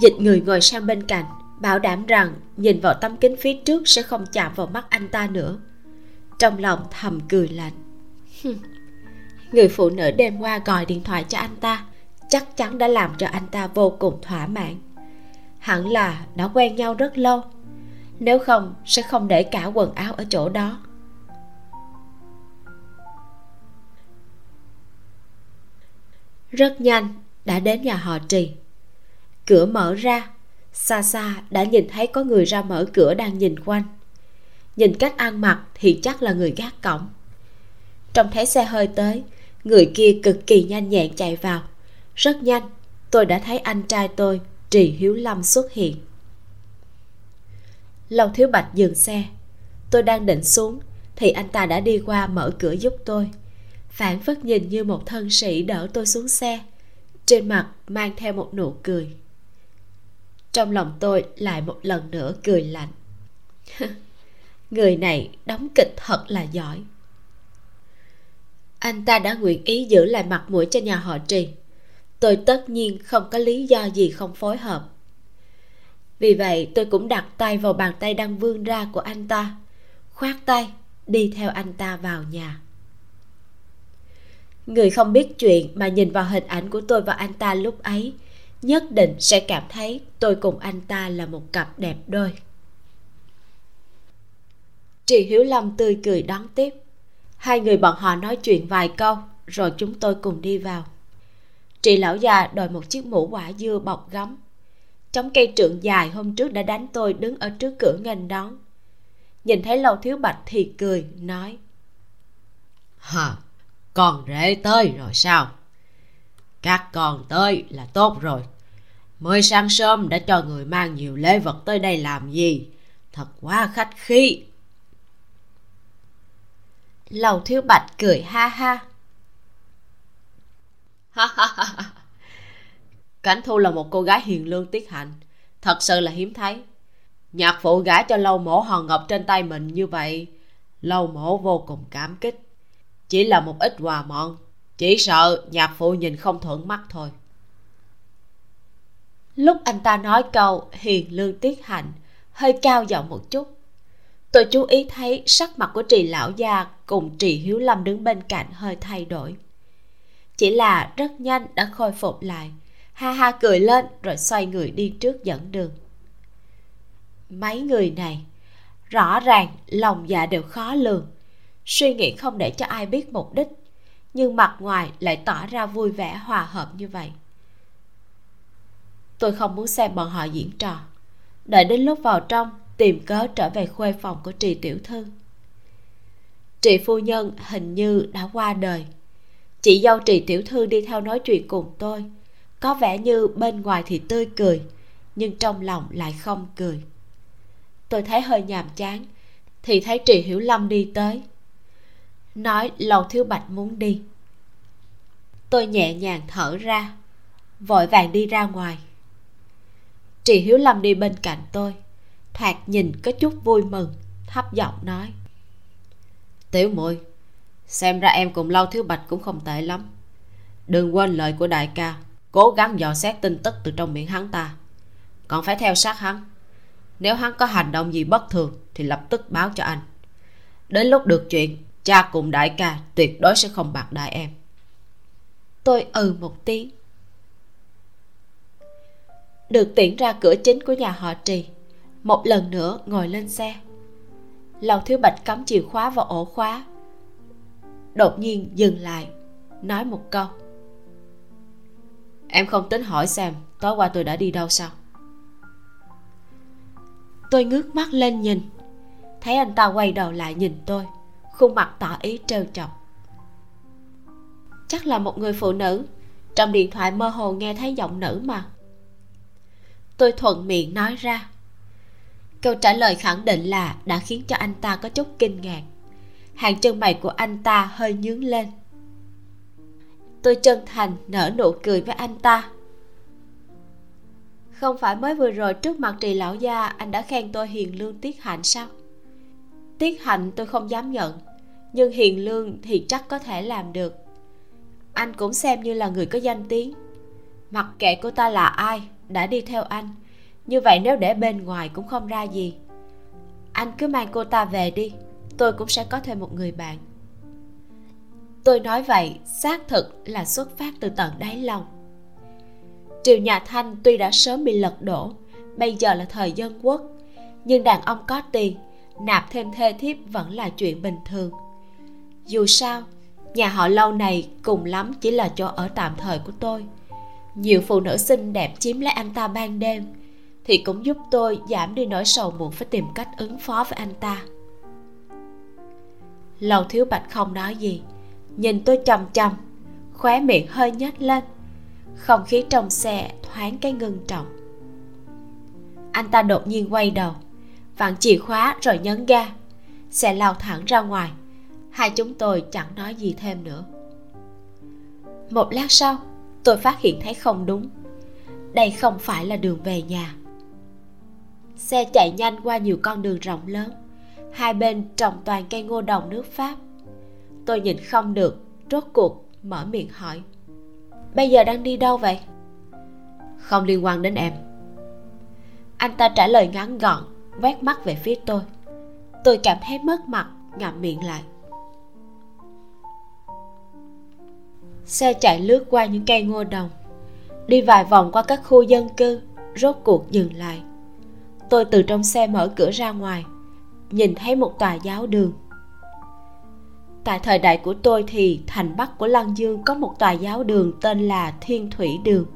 Dịch người ngồi sang bên cạnh, bảo đảm rằng nhìn vào tấm kính phía trước sẽ không chạm vào mắt anh ta nữa trong lòng thầm cười lạnh. Người phụ nữ đêm qua gọi điện thoại cho anh ta, chắc chắn đã làm cho anh ta vô cùng thỏa mãn. Hẳn là đã quen nhau rất lâu, nếu không sẽ không để cả quần áo ở chỗ đó. Rất nhanh đã đến nhà họ trì. Cửa mở ra, xa xa đã nhìn thấy có người ra mở cửa đang nhìn quanh nhìn cách ăn mặc thì chắc là người gác cổng. Trông thấy xe hơi tới, người kia cực kỳ nhanh nhẹn chạy vào. Rất nhanh, tôi đã thấy anh trai tôi, trì hiếu lâm xuất hiện. Lâu thiếu bạch dừng xe. Tôi đang định xuống, thì anh ta đã đi qua mở cửa giúp tôi. Phản phất nhìn như một thân sĩ đỡ tôi xuống xe. Trên mặt mang theo một nụ cười. Trong lòng tôi lại một lần nữa cười lạnh. người này đóng kịch thật là giỏi. Anh ta đã nguyện ý giữ lại mặt mũi cho nhà họ trì. Tôi tất nhiên không có lý do gì không phối hợp. Vì vậy, tôi cũng đặt tay vào bàn tay đang vươn ra của anh ta, khoát tay, đi theo anh ta vào nhà. Người không biết chuyện mà nhìn vào hình ảnh của tôi và anh ta lúc ấy, nhất định sẽ cảm thấy tôi cùng anh ta là một cặp đẹp đôi trì hiếu lâm tươi cười đón tiếp. Hai người bọn họ nói chuyện vài câu, rồi chúng tôi cùng đi vào. Chị lão già đội một chiếc mũ quả dưa bọc gấm. Chống cây trượng dài hôm trước đã đánh tôi đứng ở trước cửa nghênh đón. Nhìn thấy lâu thiếu bạch thì cười, nói hả con rể tới rồi sao? Các con tới là tốt rồi. Mới sáng sớm đã cho người mang nhiều lễ vật tới đây làm gì? Thật quá khách khí lầu thiếu bạch cười ha ha. Cảnh thu là một cô gái hiền lương tiết hạnh. Thật sự là hiếm thấy. Nhạc phụ gả cho lâu mổ hòn ngọc trên tay mình như vậy lâu mổ vô cùng cảm kích. Chỉ là một ít quà mọn chỉ sợ nhạc phụ nhìn không thuận mắt thôi. Lúc anh ta nói câu hiền lương tiết hạnh hơi cao giọng một chút. Tôi chú ý thấy sắc mặt của trì lão gia cùng trì hiếu lâm đứng bên cạnh hơi thay đổi. Chỉ là rất nhanh đã khôi phục lại. Ha ha cười lên rồi xoay người đi trước dẫn đường. Mấy người này, rõ ràng lòng dạ đều khó lường. Suy nghĩ không để cho ai biết mục đích, nhưng mặt ngoài lại tỏ ra vui vẻ hòa hợp như vậy. Tôi không muốn xem bọn họ diễn trò. Đợi đến lúc vào trong, tìm cớ trở về khuê phòng của trì tiểu thư trị phu nhân hình như đã qua đời. Chị dâu trị tiểu thư đi theo nói chuyện cùng tôi. Có vẻ như bên ngoài thì tươi cười, nhưng trong lòng lại không cười. Tôi thấy hơi nhàm chán, thì thấy trị hiểu lâm đi tới. Nói, lầu thiếu bạch muốn đi. Tôi nhẹ nhàng thở ra, vội vàng đi ra ngoài. Trị hiếu lâm đi bên cạnh tôi, thoạt nhìn có chút vui mừng, thấp giọng nói tiểu muội xem ra em cùng lâu thiếu bạch cũng không tệ lắm. Đừng quên lời của đại ca, cố gắng dò xét tin tức từ trong miệng hắn ta. Còn phải theo sát hắn. Nếu hắn có hành động gì bất thường, thì lập tức báo cho anh. Đến lúc được chuyện, cha cùng đại ca tuyệt đối sẽ không bạc đại em. Tôi ừ một tiếng. Được tiễn ra cửa chính của nhà họ trì, một lần nữa ngồi lên xe lầu thiếu bạch cắm chìa khóa vào ổ khóa. Đột nhiên dừng lại, nói một câu. Em không tính hỏi xem tối qua tôi đã đi đâu sao? Tôi ngước mắt lên nhìn, thấy anh ta quay đầu lại nhìn tôi, khuôn mặt tỏ ý trêu chọc. Chắc là một người phụ nữ, trong điện thoại mơ hồ nghe thấy giọng nữ mà. Tôi thuận miệng nói ra câu trả lời khẳng định là đã khiến cho anh ta có chút kinh ngạc. Hàng chân mày của anh ta hơi nhướng lên. Tôi chân thành nở nụ cười với anh ta. Không phải mới vừa rồi trước mặt trì lão gia, anh đã khen tôi hiền lương tiết hạnh sao? Tiết hạnh tôi không dám nhận, nhưng hiền lương thì chắc có thể làm được. Anh cũng xem như là người có danh tiếng. Mặc kệ cô ta là ai, đã đi theo anh như vậy nếu để bên ngoài cũng không ra gì, anh cứ mang cô ta về đi, tôi cũng sẽ có thêm một người bạn. Tôi nói vậy, xác thực là xuất phát từ tận đáy lòng. Triều nhà thanh tuy đã sớm bị lật đổ, bây giờ là thời dân quốc, nhưng đàn ông có tiền, nạp thêm thê thiếp vẫn là chuyện bình thường. Dù sao, nhà họ lâu này cùng lắm chỉ là chỗ ở tạm thời của tôi. Nhiều phụ nữ xinh đẹp chiếm lấy anh ta ban đêm thì cũng giúp tôi giảm đi nỗi sầu muộn phải tìm cách ứng phó với anh ta. Lầu thiếu bạch không nói gì, nhìn tôi chằm chằm khóe miệng hơi nhếch lên, không khí trong xe thoáng cái ngưng trọng. Anh ta đột nhiên quay đầu, vặn chìa khóa rồi nhấn ga, xe lao thẳng ra ngoài, hai chúng tôi chẳng nói gì thêm nữa. Một lát sau, tôi phát hiện thấy không đúng, đây không phải là đường về nhà xe chạy nhanh qua nhiều con đường rộng lớn. Hai bên trồng toàn cây ngô đồng nước pháp. Tôi nhìn không được, rốt cuộc mở miệng hỏi. Bây giờ đang đi đâu vậy? Không liên quan đến em. Anh ta trả lời ngắn gọn, quét mắt về phía tôi. Tôi cảm thấy mất mặt, ngậm miệng lại. Xe chạy lướt qua những cây ngô đồng. Đi vài vòng qua các khu dân cư, rốt cuộc dừng lại tôi từ trong xe mở cửa ra ngoài, nhìn thấy một tòa giáo đường. Tại thời đại của tôi thì thành bắc của lăng dương có một tòa giáo đường tên là thiên thủy đường.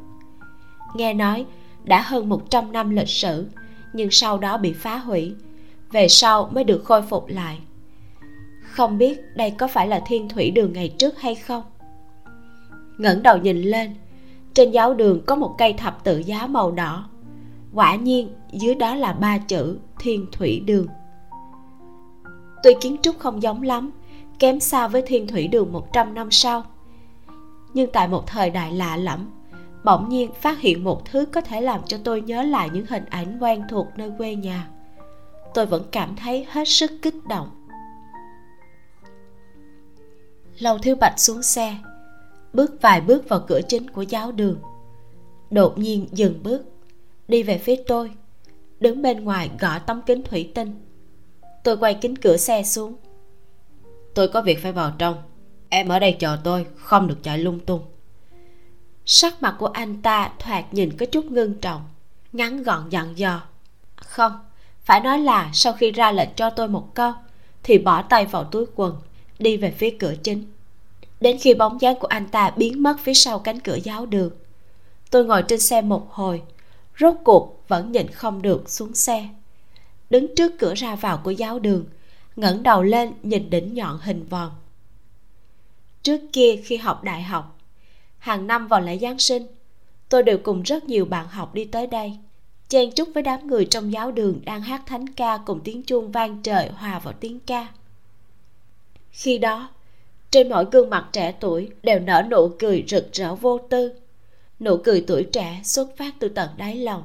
Nghe nói đã hơn 100 năm lịch sử, nhưng sau đó bị phá hủy, về sau mới được khôi phục lại. Không biết đây có phải là thiên thủy đường ngày trước hay không? Ngẩng đầu nhìn lên, trên giáo đường có một cây thập tự giá màu đỏ. Quả nhiên dưới đó là ba chữ thiên thủy đường. Tuy kiến trúc không giống lắm, kém xa với thiên thủy đường 100 năm sau. Nhưng tại một thời đại lạ lẫm, bỗng nhiên phát hiện một thứ có thể làm cho tôi nhớ lại những hình ảnh quen thuộc nơi quê nhà. Tôi vẫn cảm thấy hết sức kích động. Lâu thiếu bạch xuống xe, bước vài bước vào cửa chính của giáo đường. Đột nhiên dừng bước, đi về phía tôi đứng bên ngoài gõ tấm kính thủy tinh. Tôi quay kính cửa xe xuống. Tôi có việc phải vào trong. Em ở đây chờ tôi, không được chạy lung tung. Sắc mặt của anh ta thoạt nhìn có chút ngưng trọng, ngắn gọn dặn dò. Không, phải nói là sau khi ra lệnh cho tôi một câu, thì bỏ tay vào túi quần, đi về phía cửa chính. Đến khi bóng dáng của anh ta biến mất phía sau cánh cửa giáo đường, tôi ngồi trên xe một hồi, rốt cuộc vẫn nhịn không được xuống xe. Đứng trước cửa ra vào của giáo đường, ngẩng đầu lên nhìn đỉnh nhọn hình vòm. Trước kia khi học đại học, hàng năm vào lễ giáng sinh, tôi đều cùng rất nhiều bạn học đi tới đây, chen chúc với đám người trong giáo đường đang hát thánh ca cùng tiếng chuông vang trời hòa vào tiếng ca. Khi đó, trên mỗi gương mặt trẻ tuổi đều nở nụ cười rực rỡ vô tư, nụ cười tuổi trẻ xuất phát từ tận đáy lòng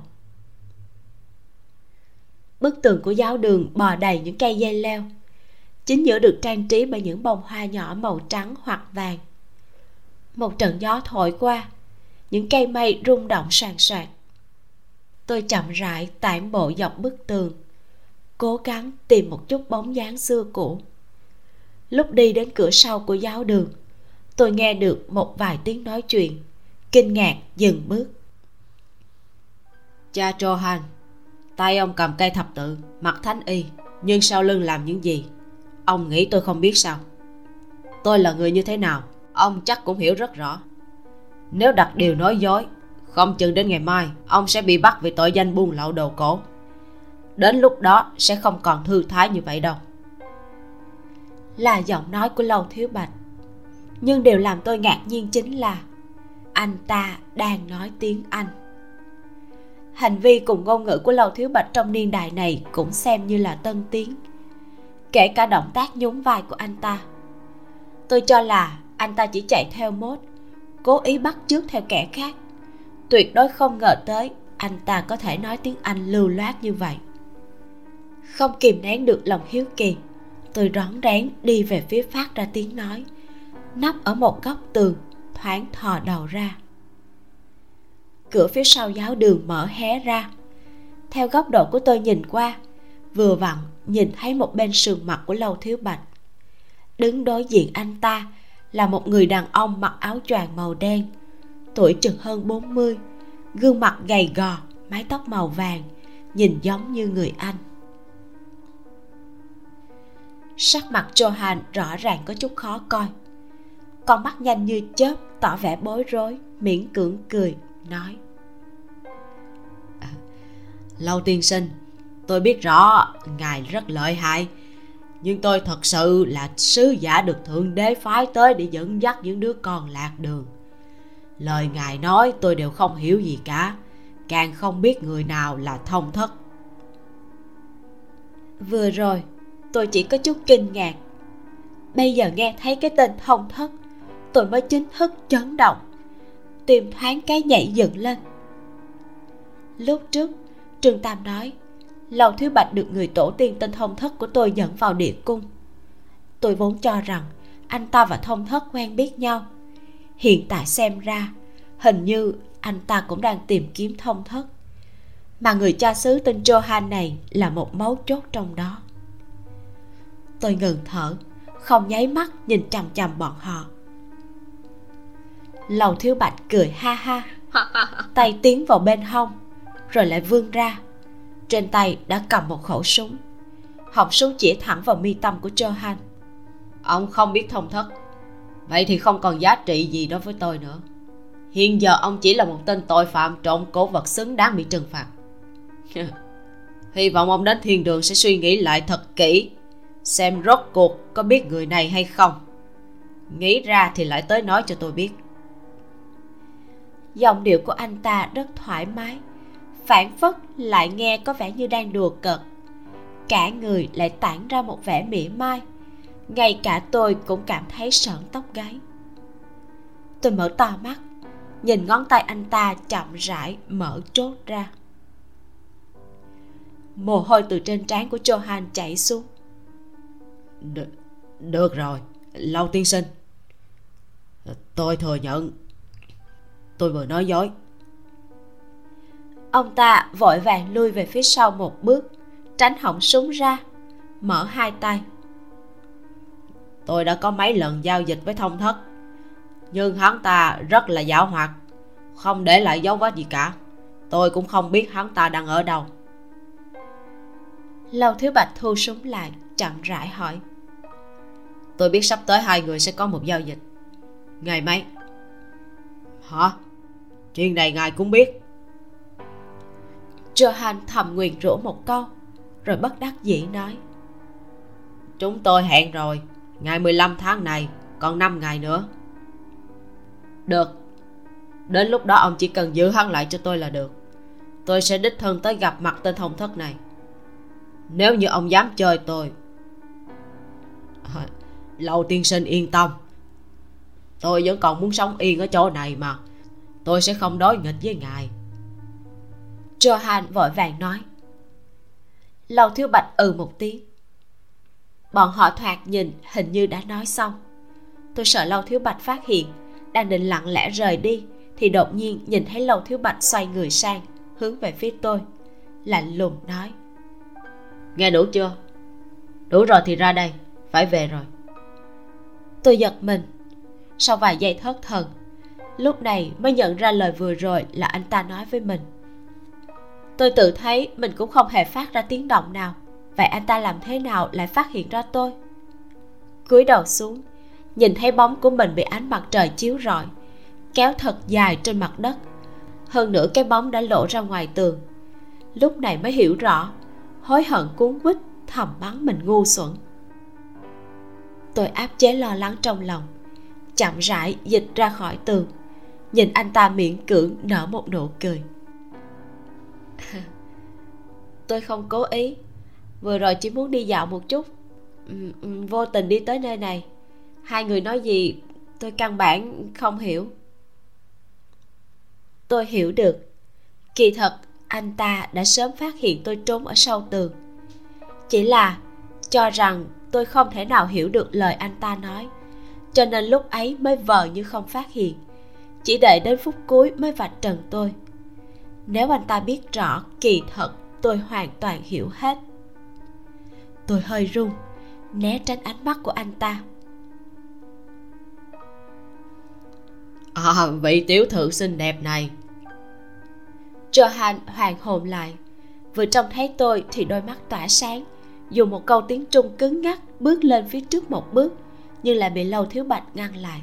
bức tường của giáo đường bò đầy những cây dây leo. Chính giữa được trang trí bởi những bông hoa nhỏ màu trắng hoặc vàng. Một trận gió thổi qua, những cây mây rung động sàn soạt tôi chậm rãi tản bộ dọc bức tường, cố gắng tìm một chút bóng dáng xưa cũ. Lúc đi đến cửa sau của giáo đường, tôi nghe được một vài tiếng nói chuyện, kinh ngạc dừng bước. Cha johan tay ông cầm cây thập tự mặc thánh y, nhưng sau lưng làm những gì? Ông nghĩ tôi không biết sao. Tôi là người như thế nào? Ông chắc cũng hiểu rất rõ. Nếu đặt điều nói dối, không chừng đến ngày mai, ông sẽ bị bắt vì tội danh buôn lậu đồ cổ. Đến lúc đó sẽ không còn thư thái như vậy đâu. Là giọng nói của lâu thiếu bạch. Nhưng điều làm tôi ngạc nhiên chính là anh ta đang nói tiếng anh hành vi cùng ngôn ngữ của lâu thiếu bạch trong niên đại này cũng xem như là tân tiến. Kể cả động tác nhún vai của anh ta. Tôi cho là anh ta chỉ chạy theo mốt, cố ý bắt chước theo kẻ khác. Tuyệt đối không ngờ tới anh ta có thể nói tiếng anh lưu loát như vậy. Không kìm nén được lòng hiếu kỳ, tôi rón rén đi về phía phát ra tiếng nói, nấp ở một góc tường, thoáng thò đầu ra cửa phía sau giáo đường mở hé ra. Theo góc độ của tôi nhìn qua, vừa vặn nhìn thấy một bên sườn mặt của lâu thiếu bạch. Đứng đối diện anh ta là một người đàn ông mặc áo choàng màu đen, tuổi chừng hơn 40 gương mặt gầy gò, mái tóc màu vàng, nhìn giống như người anh. Sắc mặt johan rõ ràng có chút khó coi. Con mắt nhanh như chớp, tỏ vẻ bối rối, miễn cưỡng cười, nói lâu tiên sinh, tôi biết rõ ngài rất lợi hại, nhưng tôi thật sự là sứ giả được thượng đế phái tới để dẫn dắt những đứa con lạc đường. Lời ngài nói tôi đều không hiểu gì cả, càng không biết người nào là thông thất. Vừa rồi, tôi chỉ có chút kinh ngạc. Bây giờ nghe thấy cái tên thông thất, tôi mới chính thức chấn động tim thoáng cái nhảy dựng lên. Lúc trước trương tam nói lầu thiếu bạch được người tổ tiên tên thông thất của tôi dẫn vào địa cung. Tôi vốn cho rằng anh ta và thông thất quen biết nhau. Hiện tại xem ra hình như anh ta cũng đang tìm kiếm thông thất. Mà người cha xứ tên johan này là một mấu chốt trong đó. Tôi ngừng thở không nháy mắt nhìn chằm chằm bọn họ. Lầu thiếu bạch cười ha ha tay tiến vào bên hông rồi lại vươn ra. Trên tay đã cầm một khẩu súng. Họng súng chỉ thẳng vào mi tâm của johan. Ông không biết thông thất. Vậy thì không còn giá trị gì đối với tôi nữa. Hiện giờ ông chỉ là một tên tội phạm trộm cổ vật xứng đáng bị trừng phạt. Hy vọng ông đến thiên đường sẽ suy nghĩ lại thật kỹ xem rốt cuộc có biết người này hay không. Nghĩ ra thì lại tới nói cho tôi biết. Giọng điệu của anh ta rất thoải mái phản phất lại nghe có vẻ như đang đùa cợt. Cả người lại tản ra một vẻ mỉa mai. Ngay cả tôi cũng cảm thấy sợn tóc gáy. Tôi mở to mắt nhìn ngón tay anh ta chậm rãi mở chốt ra. Mồ hôi từ trên trán của johan chảy xuống. Được, được rồi lâu tiên sinh. Tôi thừa nhận. Tôi vừa nói dối ông ta vội vàng lui về phía sau một bước tránh họng súng ra mở hai tay. Tôi đã có mấy lần giao dịch với thông thất nhưng hắn ta rất là giảo hoạt không để lại dấu vết gì cả. Tôi cũng không biết hắn ta đang ở đâu. Lâu thiếu bạch thu súng lại chậm rãi hỏi. Tôi biết sắp tới hai người sẽ có một giao dịch. Ngày mấy? Hả? Chuyện này ngài cũng biết johan thầm nguyền rủa một câu rồi bất đắc dĩ nói. Chúng tôi hẹn rồi ngày 15 tháng này còn 5 ngày nữa. Được. Đến lúc đó ông chỉ cần giữ hắn lại cho tôi là được. Tôi sẽ đích thân tới gặp mặt tên thông thất này. Nếu như ông dám chơi tôi. Lâu tiên sinh yên tâm. Tôi vẫn còn muốn sống yên ở chỗ này mà. Tôi sẽ không đối nghịch với ngài johan vội vàng nói. Lâu thiếu bạch ừ một tiếng. Bọn họ thoạt nhìn hình như đã nói xong. Tôi sợ lâu thiếu bạch phát hiện đang định lặng lẽ rời đi thì đột nhiên nhìn thấy lâu thiếu bạch xoay người sang hướng về phía tôi lạnh lùng nói. Nghe đủ chưa? Đủ rồi thì ra đây phải về rồi. Tôi giật mình. Sau vài giây thất thần lúc này mới nhận ra lời vừa rồi là anh ta nói với mình tôi tự thấy mình cũng không hề phát ra tiếng động nào. Vậy anh ta làm thế nào lại phát hiện ra tôi? Cúi đầu xuống, nhìn thấy bóng của mình bị ánh mặt trời chiếu rọi, kéo thật dài trên mặt đất. Hơn nữa cái bóng đã lộ ra ngoài tường. Lúc này mới hiểu rõ, hối hận cuốn quýt thầm mắng mình ngu xuẩn. Tôi áp chế lo lắng trong lòng, chậm rãi dịch ra khỏi tường. Nhìn anh ta miễn cưỡng nở một nụ cười. tôi không cố ý. Vừa rồi chỉ muốn đi dạo một chút. Ừ, ừ, vô tình đi tới nơi này. Hai người nói gì, tôi căn bản không hiểu. Tôi hiểu được. Kỳ thật, anh ta đã sớm phát hiện tôi trốn ở sau tường. Chỉ là cho rằng tôi không thể nào hiểu được lời anh ta nói. Cho nên lúc ấy mới vờ như không phát hiện. Chỉ đợi đến phút cuối mới vạch trần tôi nếu anh ta biết rõ kỳ thật tôi hoàn toàn hiểu hết. Tôi hơi run né tránh ánh mắt của anh ta. À vị tiểu thư xinh đẹp này. Johan hoàng hồn lại. Vừa trông thấy tôi thì đôi mắt tỏa sáng dùng một câu tiếng trung cứng ngắc bước lên phía trước một bước nhưng lại bị lâu thiếu bạch ngăn lại.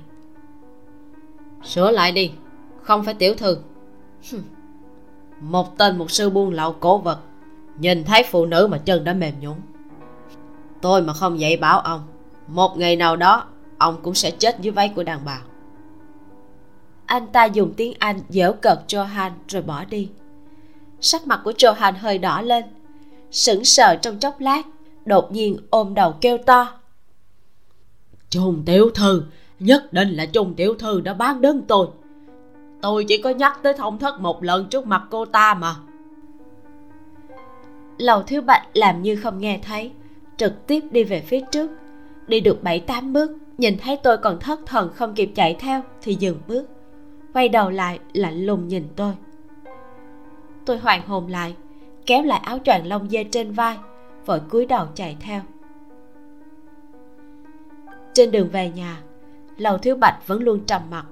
Sửa lại đi không phải tiểu thư một tên một sư buôn lậu cổ vật. Nhìn thấy phụ nữ mà chân đã mềm nhũn. Tôi mà không dạy bảo ông, một ngày nào đó, ông cũng sẽ chết dưới váy của đàn bà. Anh ta dùng tiếng anh dễu cợt johan rồi bỏ đi. Sắc mặt của johan hơi đỏ lên. Sững sờ trong chốc lát, đột nhiên ôm đầu kêu to. Chung tiểu thư, Nhất định là chung tiểu thư đã bán đơn tôi. Tôi chỉ có nhắc tới thông thất một lần trước mặt cô ta mà. Lầu thiếu bạch làm như không nghe thấy, Trực tiếp đi về phía trước. Đi được bảy tám bước, Nhìn thấy tôi còn thất thần không kịp chạy theo Thì dừng bước. Quay đầu lại, lạnh lùng nhìn tôi. Tôi hoàng hồn lại, Kéo lại áo choàng lông dê trên vai, Vội cúi đầu chạy theo. Trên đường về nhà, lầu thiếu bạch vẫn luôn trầm mặc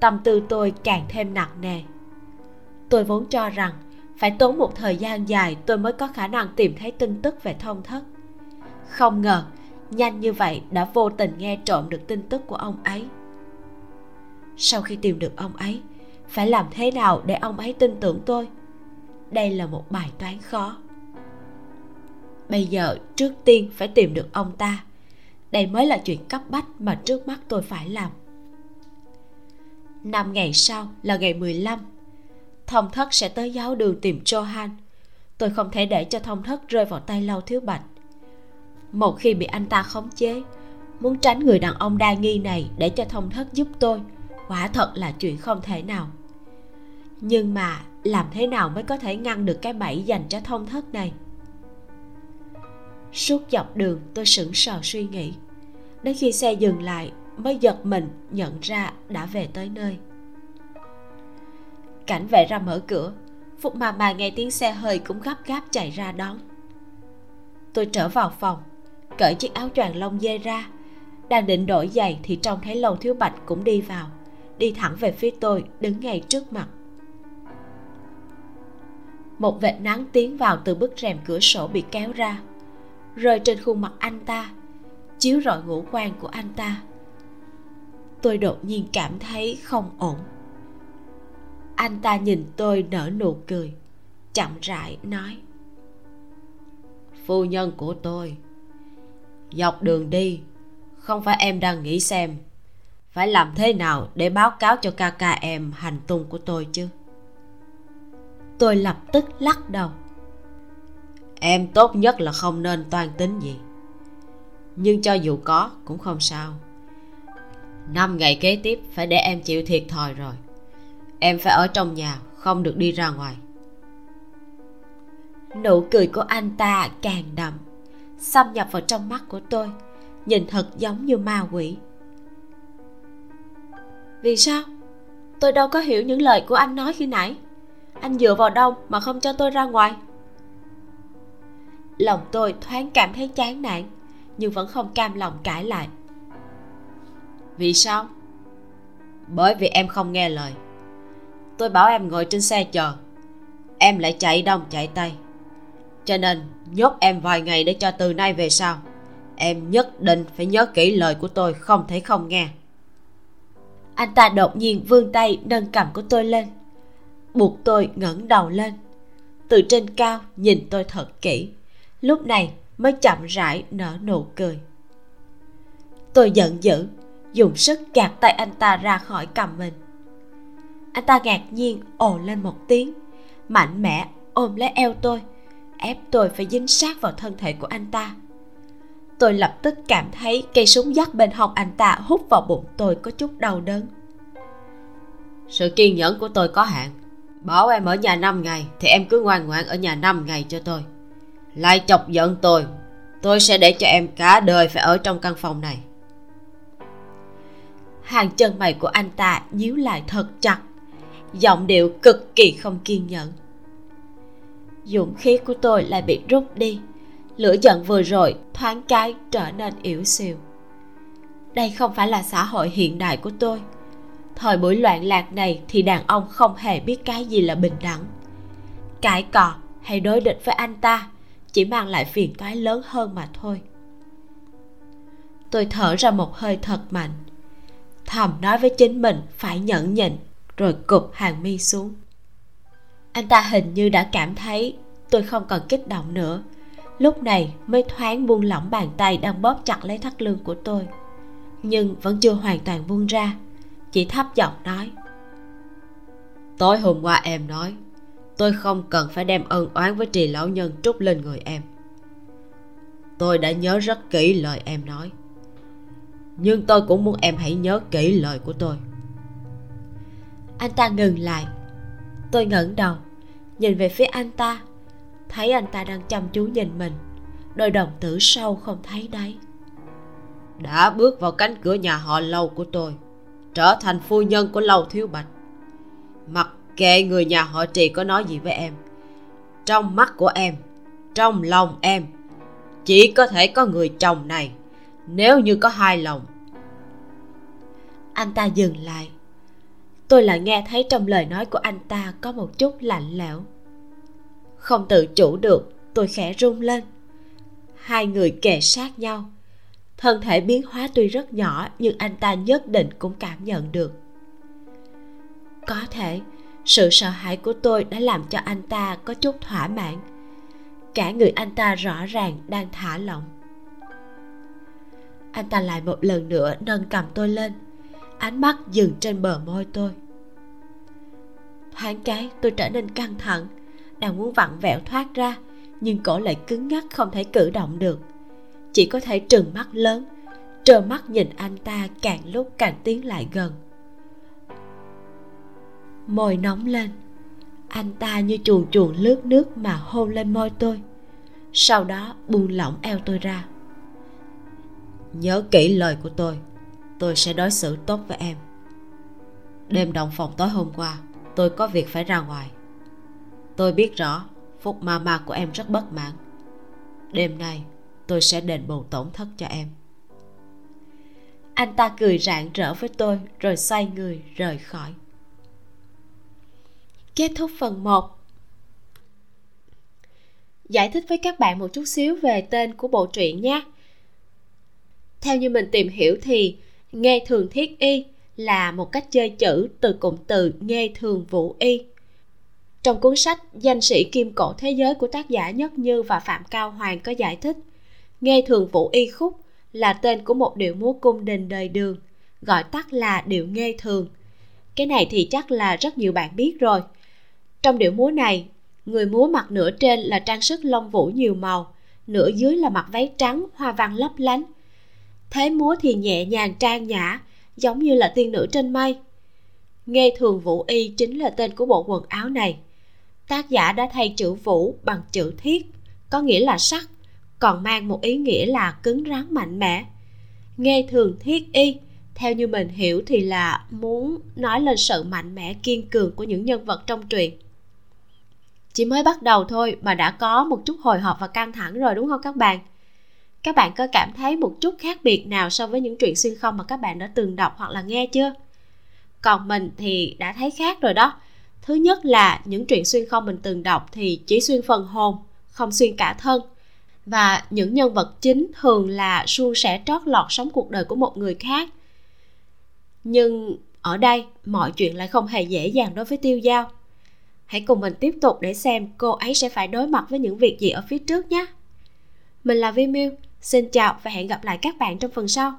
tâm tư tôi càng thêm nặng nề. Tôi vốn cho rằng phải tốn một thời gian dài tôi mới có khả năng tìm thấy tin tức về thông thất. Không ngờ, nhanh như vậy đã vô tình nghe trộm được tin tức của ông ấy. Sau khi tìm được ông ấy, phải làm thế nào để ông ấy tin tưởng tôi? Đây là một bài toán khó. Bây giờ trước tiên phải tìm được ông ta. Đây mới là chuyện cấp bách mà trước mắt tôi phải làm năm ngày sau là ngày 15 thông thất sẽ tới giáo đường tìm Johan. Tôi không thể để cho thông thất rơi vào tay lâu thiếu bạch. Một khi bị anh ta khống chế, muốn tránh người đàn ông đa nghi này để cho thông thất giúp tôi, quả thật là chuyện không thể nào. Nhưng mà làm thế nào mới có thể ngăn được cái bẫy dành cho thông thất này? Suốt dọc đường tôi sững sờ suy nghĩ, đến khi xe dừng lại mới giật mình nhận ra đã về tới nơi. Cảnh vệ ra mở cửa, phúc mà mà nghe tiếng xe hơi cũng gấp gáp chạy ra đón. Tôi trở vào phòng, cởi chiếc áo choàng lông dê ra, đang định đổi giày thì trông thấy lầu thiếu bạch cũng đi vào, đi thẳng về phía tôi, đứng ngay trước mặt. Một vệt nắng tiến vào từ bức rèm cửa sổ bị kéo ra, rơi trên khuôn mặt anh ta, chiếu rọi ngũ quan của anh ta tôi đột nhiên cảm thấy không ổn. Anh ta nhìn tôi nở nụ cười, chậm rãi nói. Phu nhân của tôi, dọc đường đi, không phải em đang nghĩ xem phải làm thế nào để báo cáo cho ca ca em hành tung của tôi chứ. Tôi lập tức lắc đầu. Em tốt nhất là không nên toan tính gì. Nhưng cho dù có cũng không sao năm ngày kế tiếp phải để em chịu thiệt thòi rồi. Em phải ở trong nhà, không được đi ra ngoài. Nụ cười của anh ta càng đậm, xâm nhập vào trong mắt của tôi, nhìn thật giống như ma quỷ. Vì sao? Tôi đâu có hiểu những lời của anh nói khi nãy. Anh dựa vào đâu mà không cho tôi ra ngoài? Lòng tôi thoáng cảm thấy chán nản, nhưng vẫn không cam lòng cãi lại vì sao? Bởi vì em không nghe lời. Tôi bảo em ngồi trên xe chờ. Em lại chạy đông chạy tây cho nên nhốt em vài ngày để cho từ nay về sau, em nhất định phải nhớ kỹ lời của tôi không thể không nghe. Anh ta đột nhiên vươn tay nâng cầm của tôi lên. Buộc tôi ngẩng đầu lên. Từ trên cao nhìn tôi thật kỹ. Lúc này mới chậm rãi nở nụ cười. Tôi giận dữ dùng sức gạt tay anh ta ra khỏi cầm mình. Anh ta ngạc nhiên ồ lên một tiếng, mạnh mẽ ôm lấy eo tôi, ép tôi phải dính sát vào thân thể của anh ta. Tôi lập tức cảm thấy cây súng dắt bên hông anh ta hút vào bụng tôi có chút đau đớn. Sự kiên nhẫn của tôi có hạn. Bảo em ở nhà 5 ngày thì em cứ ngoan ngoãn ở nhà 5 ngày cho tôi. Lại chọc giận tôi tôi sẽ để cho em cả đời phải ở trong căn phòng này hàng chân mày của anh ta nhíu lại thật chặt. Giọng điệu cực kỳ không kiên nhẫn. Dũng khí của tôi lại bị rút đi. Lửa giận vừa rồi thoáng cái trở nên yếu xìu. Đây không phải là xã hội hiện đại của tôi. Thời buổi loạn lạc này thì đàn ông không hề biết cái gì là bình đẳng. Cãi cọ hay đối địch với anh ta chỉ mang lại phiền toái lớn hơn mà thôi. Tôi thở ra một hơi thật mạnh thầm nói với chính mình phải nhẫn nhịn, rồi cụp hàng mi xuống. Anh ta hình như đã cảm thấy tôi không còn kích động nữa. Lúc này mới thoáng buông lỏng bàn tay đang bóp chặt lấy thắt lưng của tôi, nhưng vẫn chưa hoàn toàn buông ra. Chỉ thấp giọng nói, tối hôm qua em nói, tôi không cần phải đem ân oán với trì lão nhân trút lên người em. Tôi đã nhớ rất kỹ lời em nói nhưng tôi cũng muốn em hãy nhớ kỹ lời của tôi. Anh ta ngừng lại. Tôi ngẩng đầu, nhìn về phía anh ta. Thấy anh ta đang chăm chú nhìn mình. Đôi đồng tử sâu không thấy đáy. Đã bước vào cánh cửa nhà họ lâu của tôi, trở thành phu nhân của lâu thiếu bạch. Mặc kệ người nhà họ trì có nói gì với em, trong mắt của em, trong lòng em, chỉ có thể có người chồng này nếu như có hai lòng. Anh ta dừng lại. Tôi lại nghe thấy trong lời nói của anh ta có một chút lạnh lẽo. Không tự chủ được, tôi khẽ run lên. Hai người kề sát nhau. Thân thể biến hóa tuy rất nhỏ, nhưng anh ta nhất định cũng cảm nhận được. Có thể, sự sợ hãi của tôi đã làm cho anh ta có chút thỏa mãn. Cả người anh ta rõ ràng đang thả lỏng anh ta lại một lần nữa nâng cầm tôi lên. Ánh mắt dừng trên bờ môi tôi. Thoáng cái, tôi trở nên căng thẳng. Đang muốn vặn vẹo thoát ra, nhưng cổ lại cứng ngắc không thể cử động được. Chỉ có thể trừng mắt lớn, trơ mắt nhìn anh ta càng lúc càng tiến lại gần. Môi nóng lên. Anh ta như chuồn chuồn lướt nước mà hôn lên môi tôi. Sau đó buông lỏng eo tôi ra nhớ kỹ lời của tôi. Tôi sẽ đối xử tốt với em. Đêm động phòng tối hôm qua, tôi có việc phải ra ngoài. Tôi biết rõ phúc ma ma của em rất bất mãn. Đêm nay, tôi sẽ đền bù tổn thất cho em. Anh ta cười rạng rỡ với tôi, rồi xoay người, rời khỏi. Kết thúc phần 1 giải thích với các bạn một chút xíu về tên của bộ truyện nhé theo như mình tìm hiểu thì, nghe thường thiết y là một cách chơi chữ từ cụm từ nghe thường vũ y. Trong cuốn sách danh sĩ kim cổ thế giới của tác giả nhất như và phạm cao hoàng có giải thích, nghe thường vũ y khúc là tên của một điệu múa cung đình đời đường, gọi tắt là điệu nghe thường. Cái này thì chắc là rất nhiều bạn biết rồi. Trong điệu múa này, người múa mặc nửa trên là trang sức lông vũ nhiều màu, nửa dưới là mặc váy trắng, hoa văn lấp lánh thế múa thì nhẹ nhàng trang nhã, giống như là tiên nữ trên mây. Nghe thường vũ y chính là tên của bộ quần áo này. Tác giả đã thay chữ vũ bằng chữ thiết, có nghĩa là sắt còn mang một ý nghĩa là cứng rắn mạnh mẽ. Nghe thường thiết y, theo như mình hiểu thì là muốn nói lên sự mạnh mẽ kiên cường của những nhân vật trong truyện. Chỉ mới bắt đầu thôi mà đã có một chút hồi hộp và căng thẳng rồi, đúng không các bạn? Các bạn có cảm thấy một chút khác biệt nào so với những truyện xuyên không mà các bạn đã từng đọc hoặc là nghe chưa? Còn mình thì đã thấy khác rồi đó. Thứ nhất là những truyện xuyên không mình từng đọc thì chỉ xuyên phần hồn, không xuyên cả thân. Và những nhân vật chính thường là suôn sẻ trót lọt sống cuộc đời của một người khác. Nhưng ở đây, mọi chuyện lại không hề dễ dàng đối với tiêu giao. Hãy cùng mình tiếp tục để xem cô ấy sẽ phải đối mặt với những việc gì ở phía trước nhé. Mình là vi miu xin chào và hẹn gặp lại các bạn trong phần sau.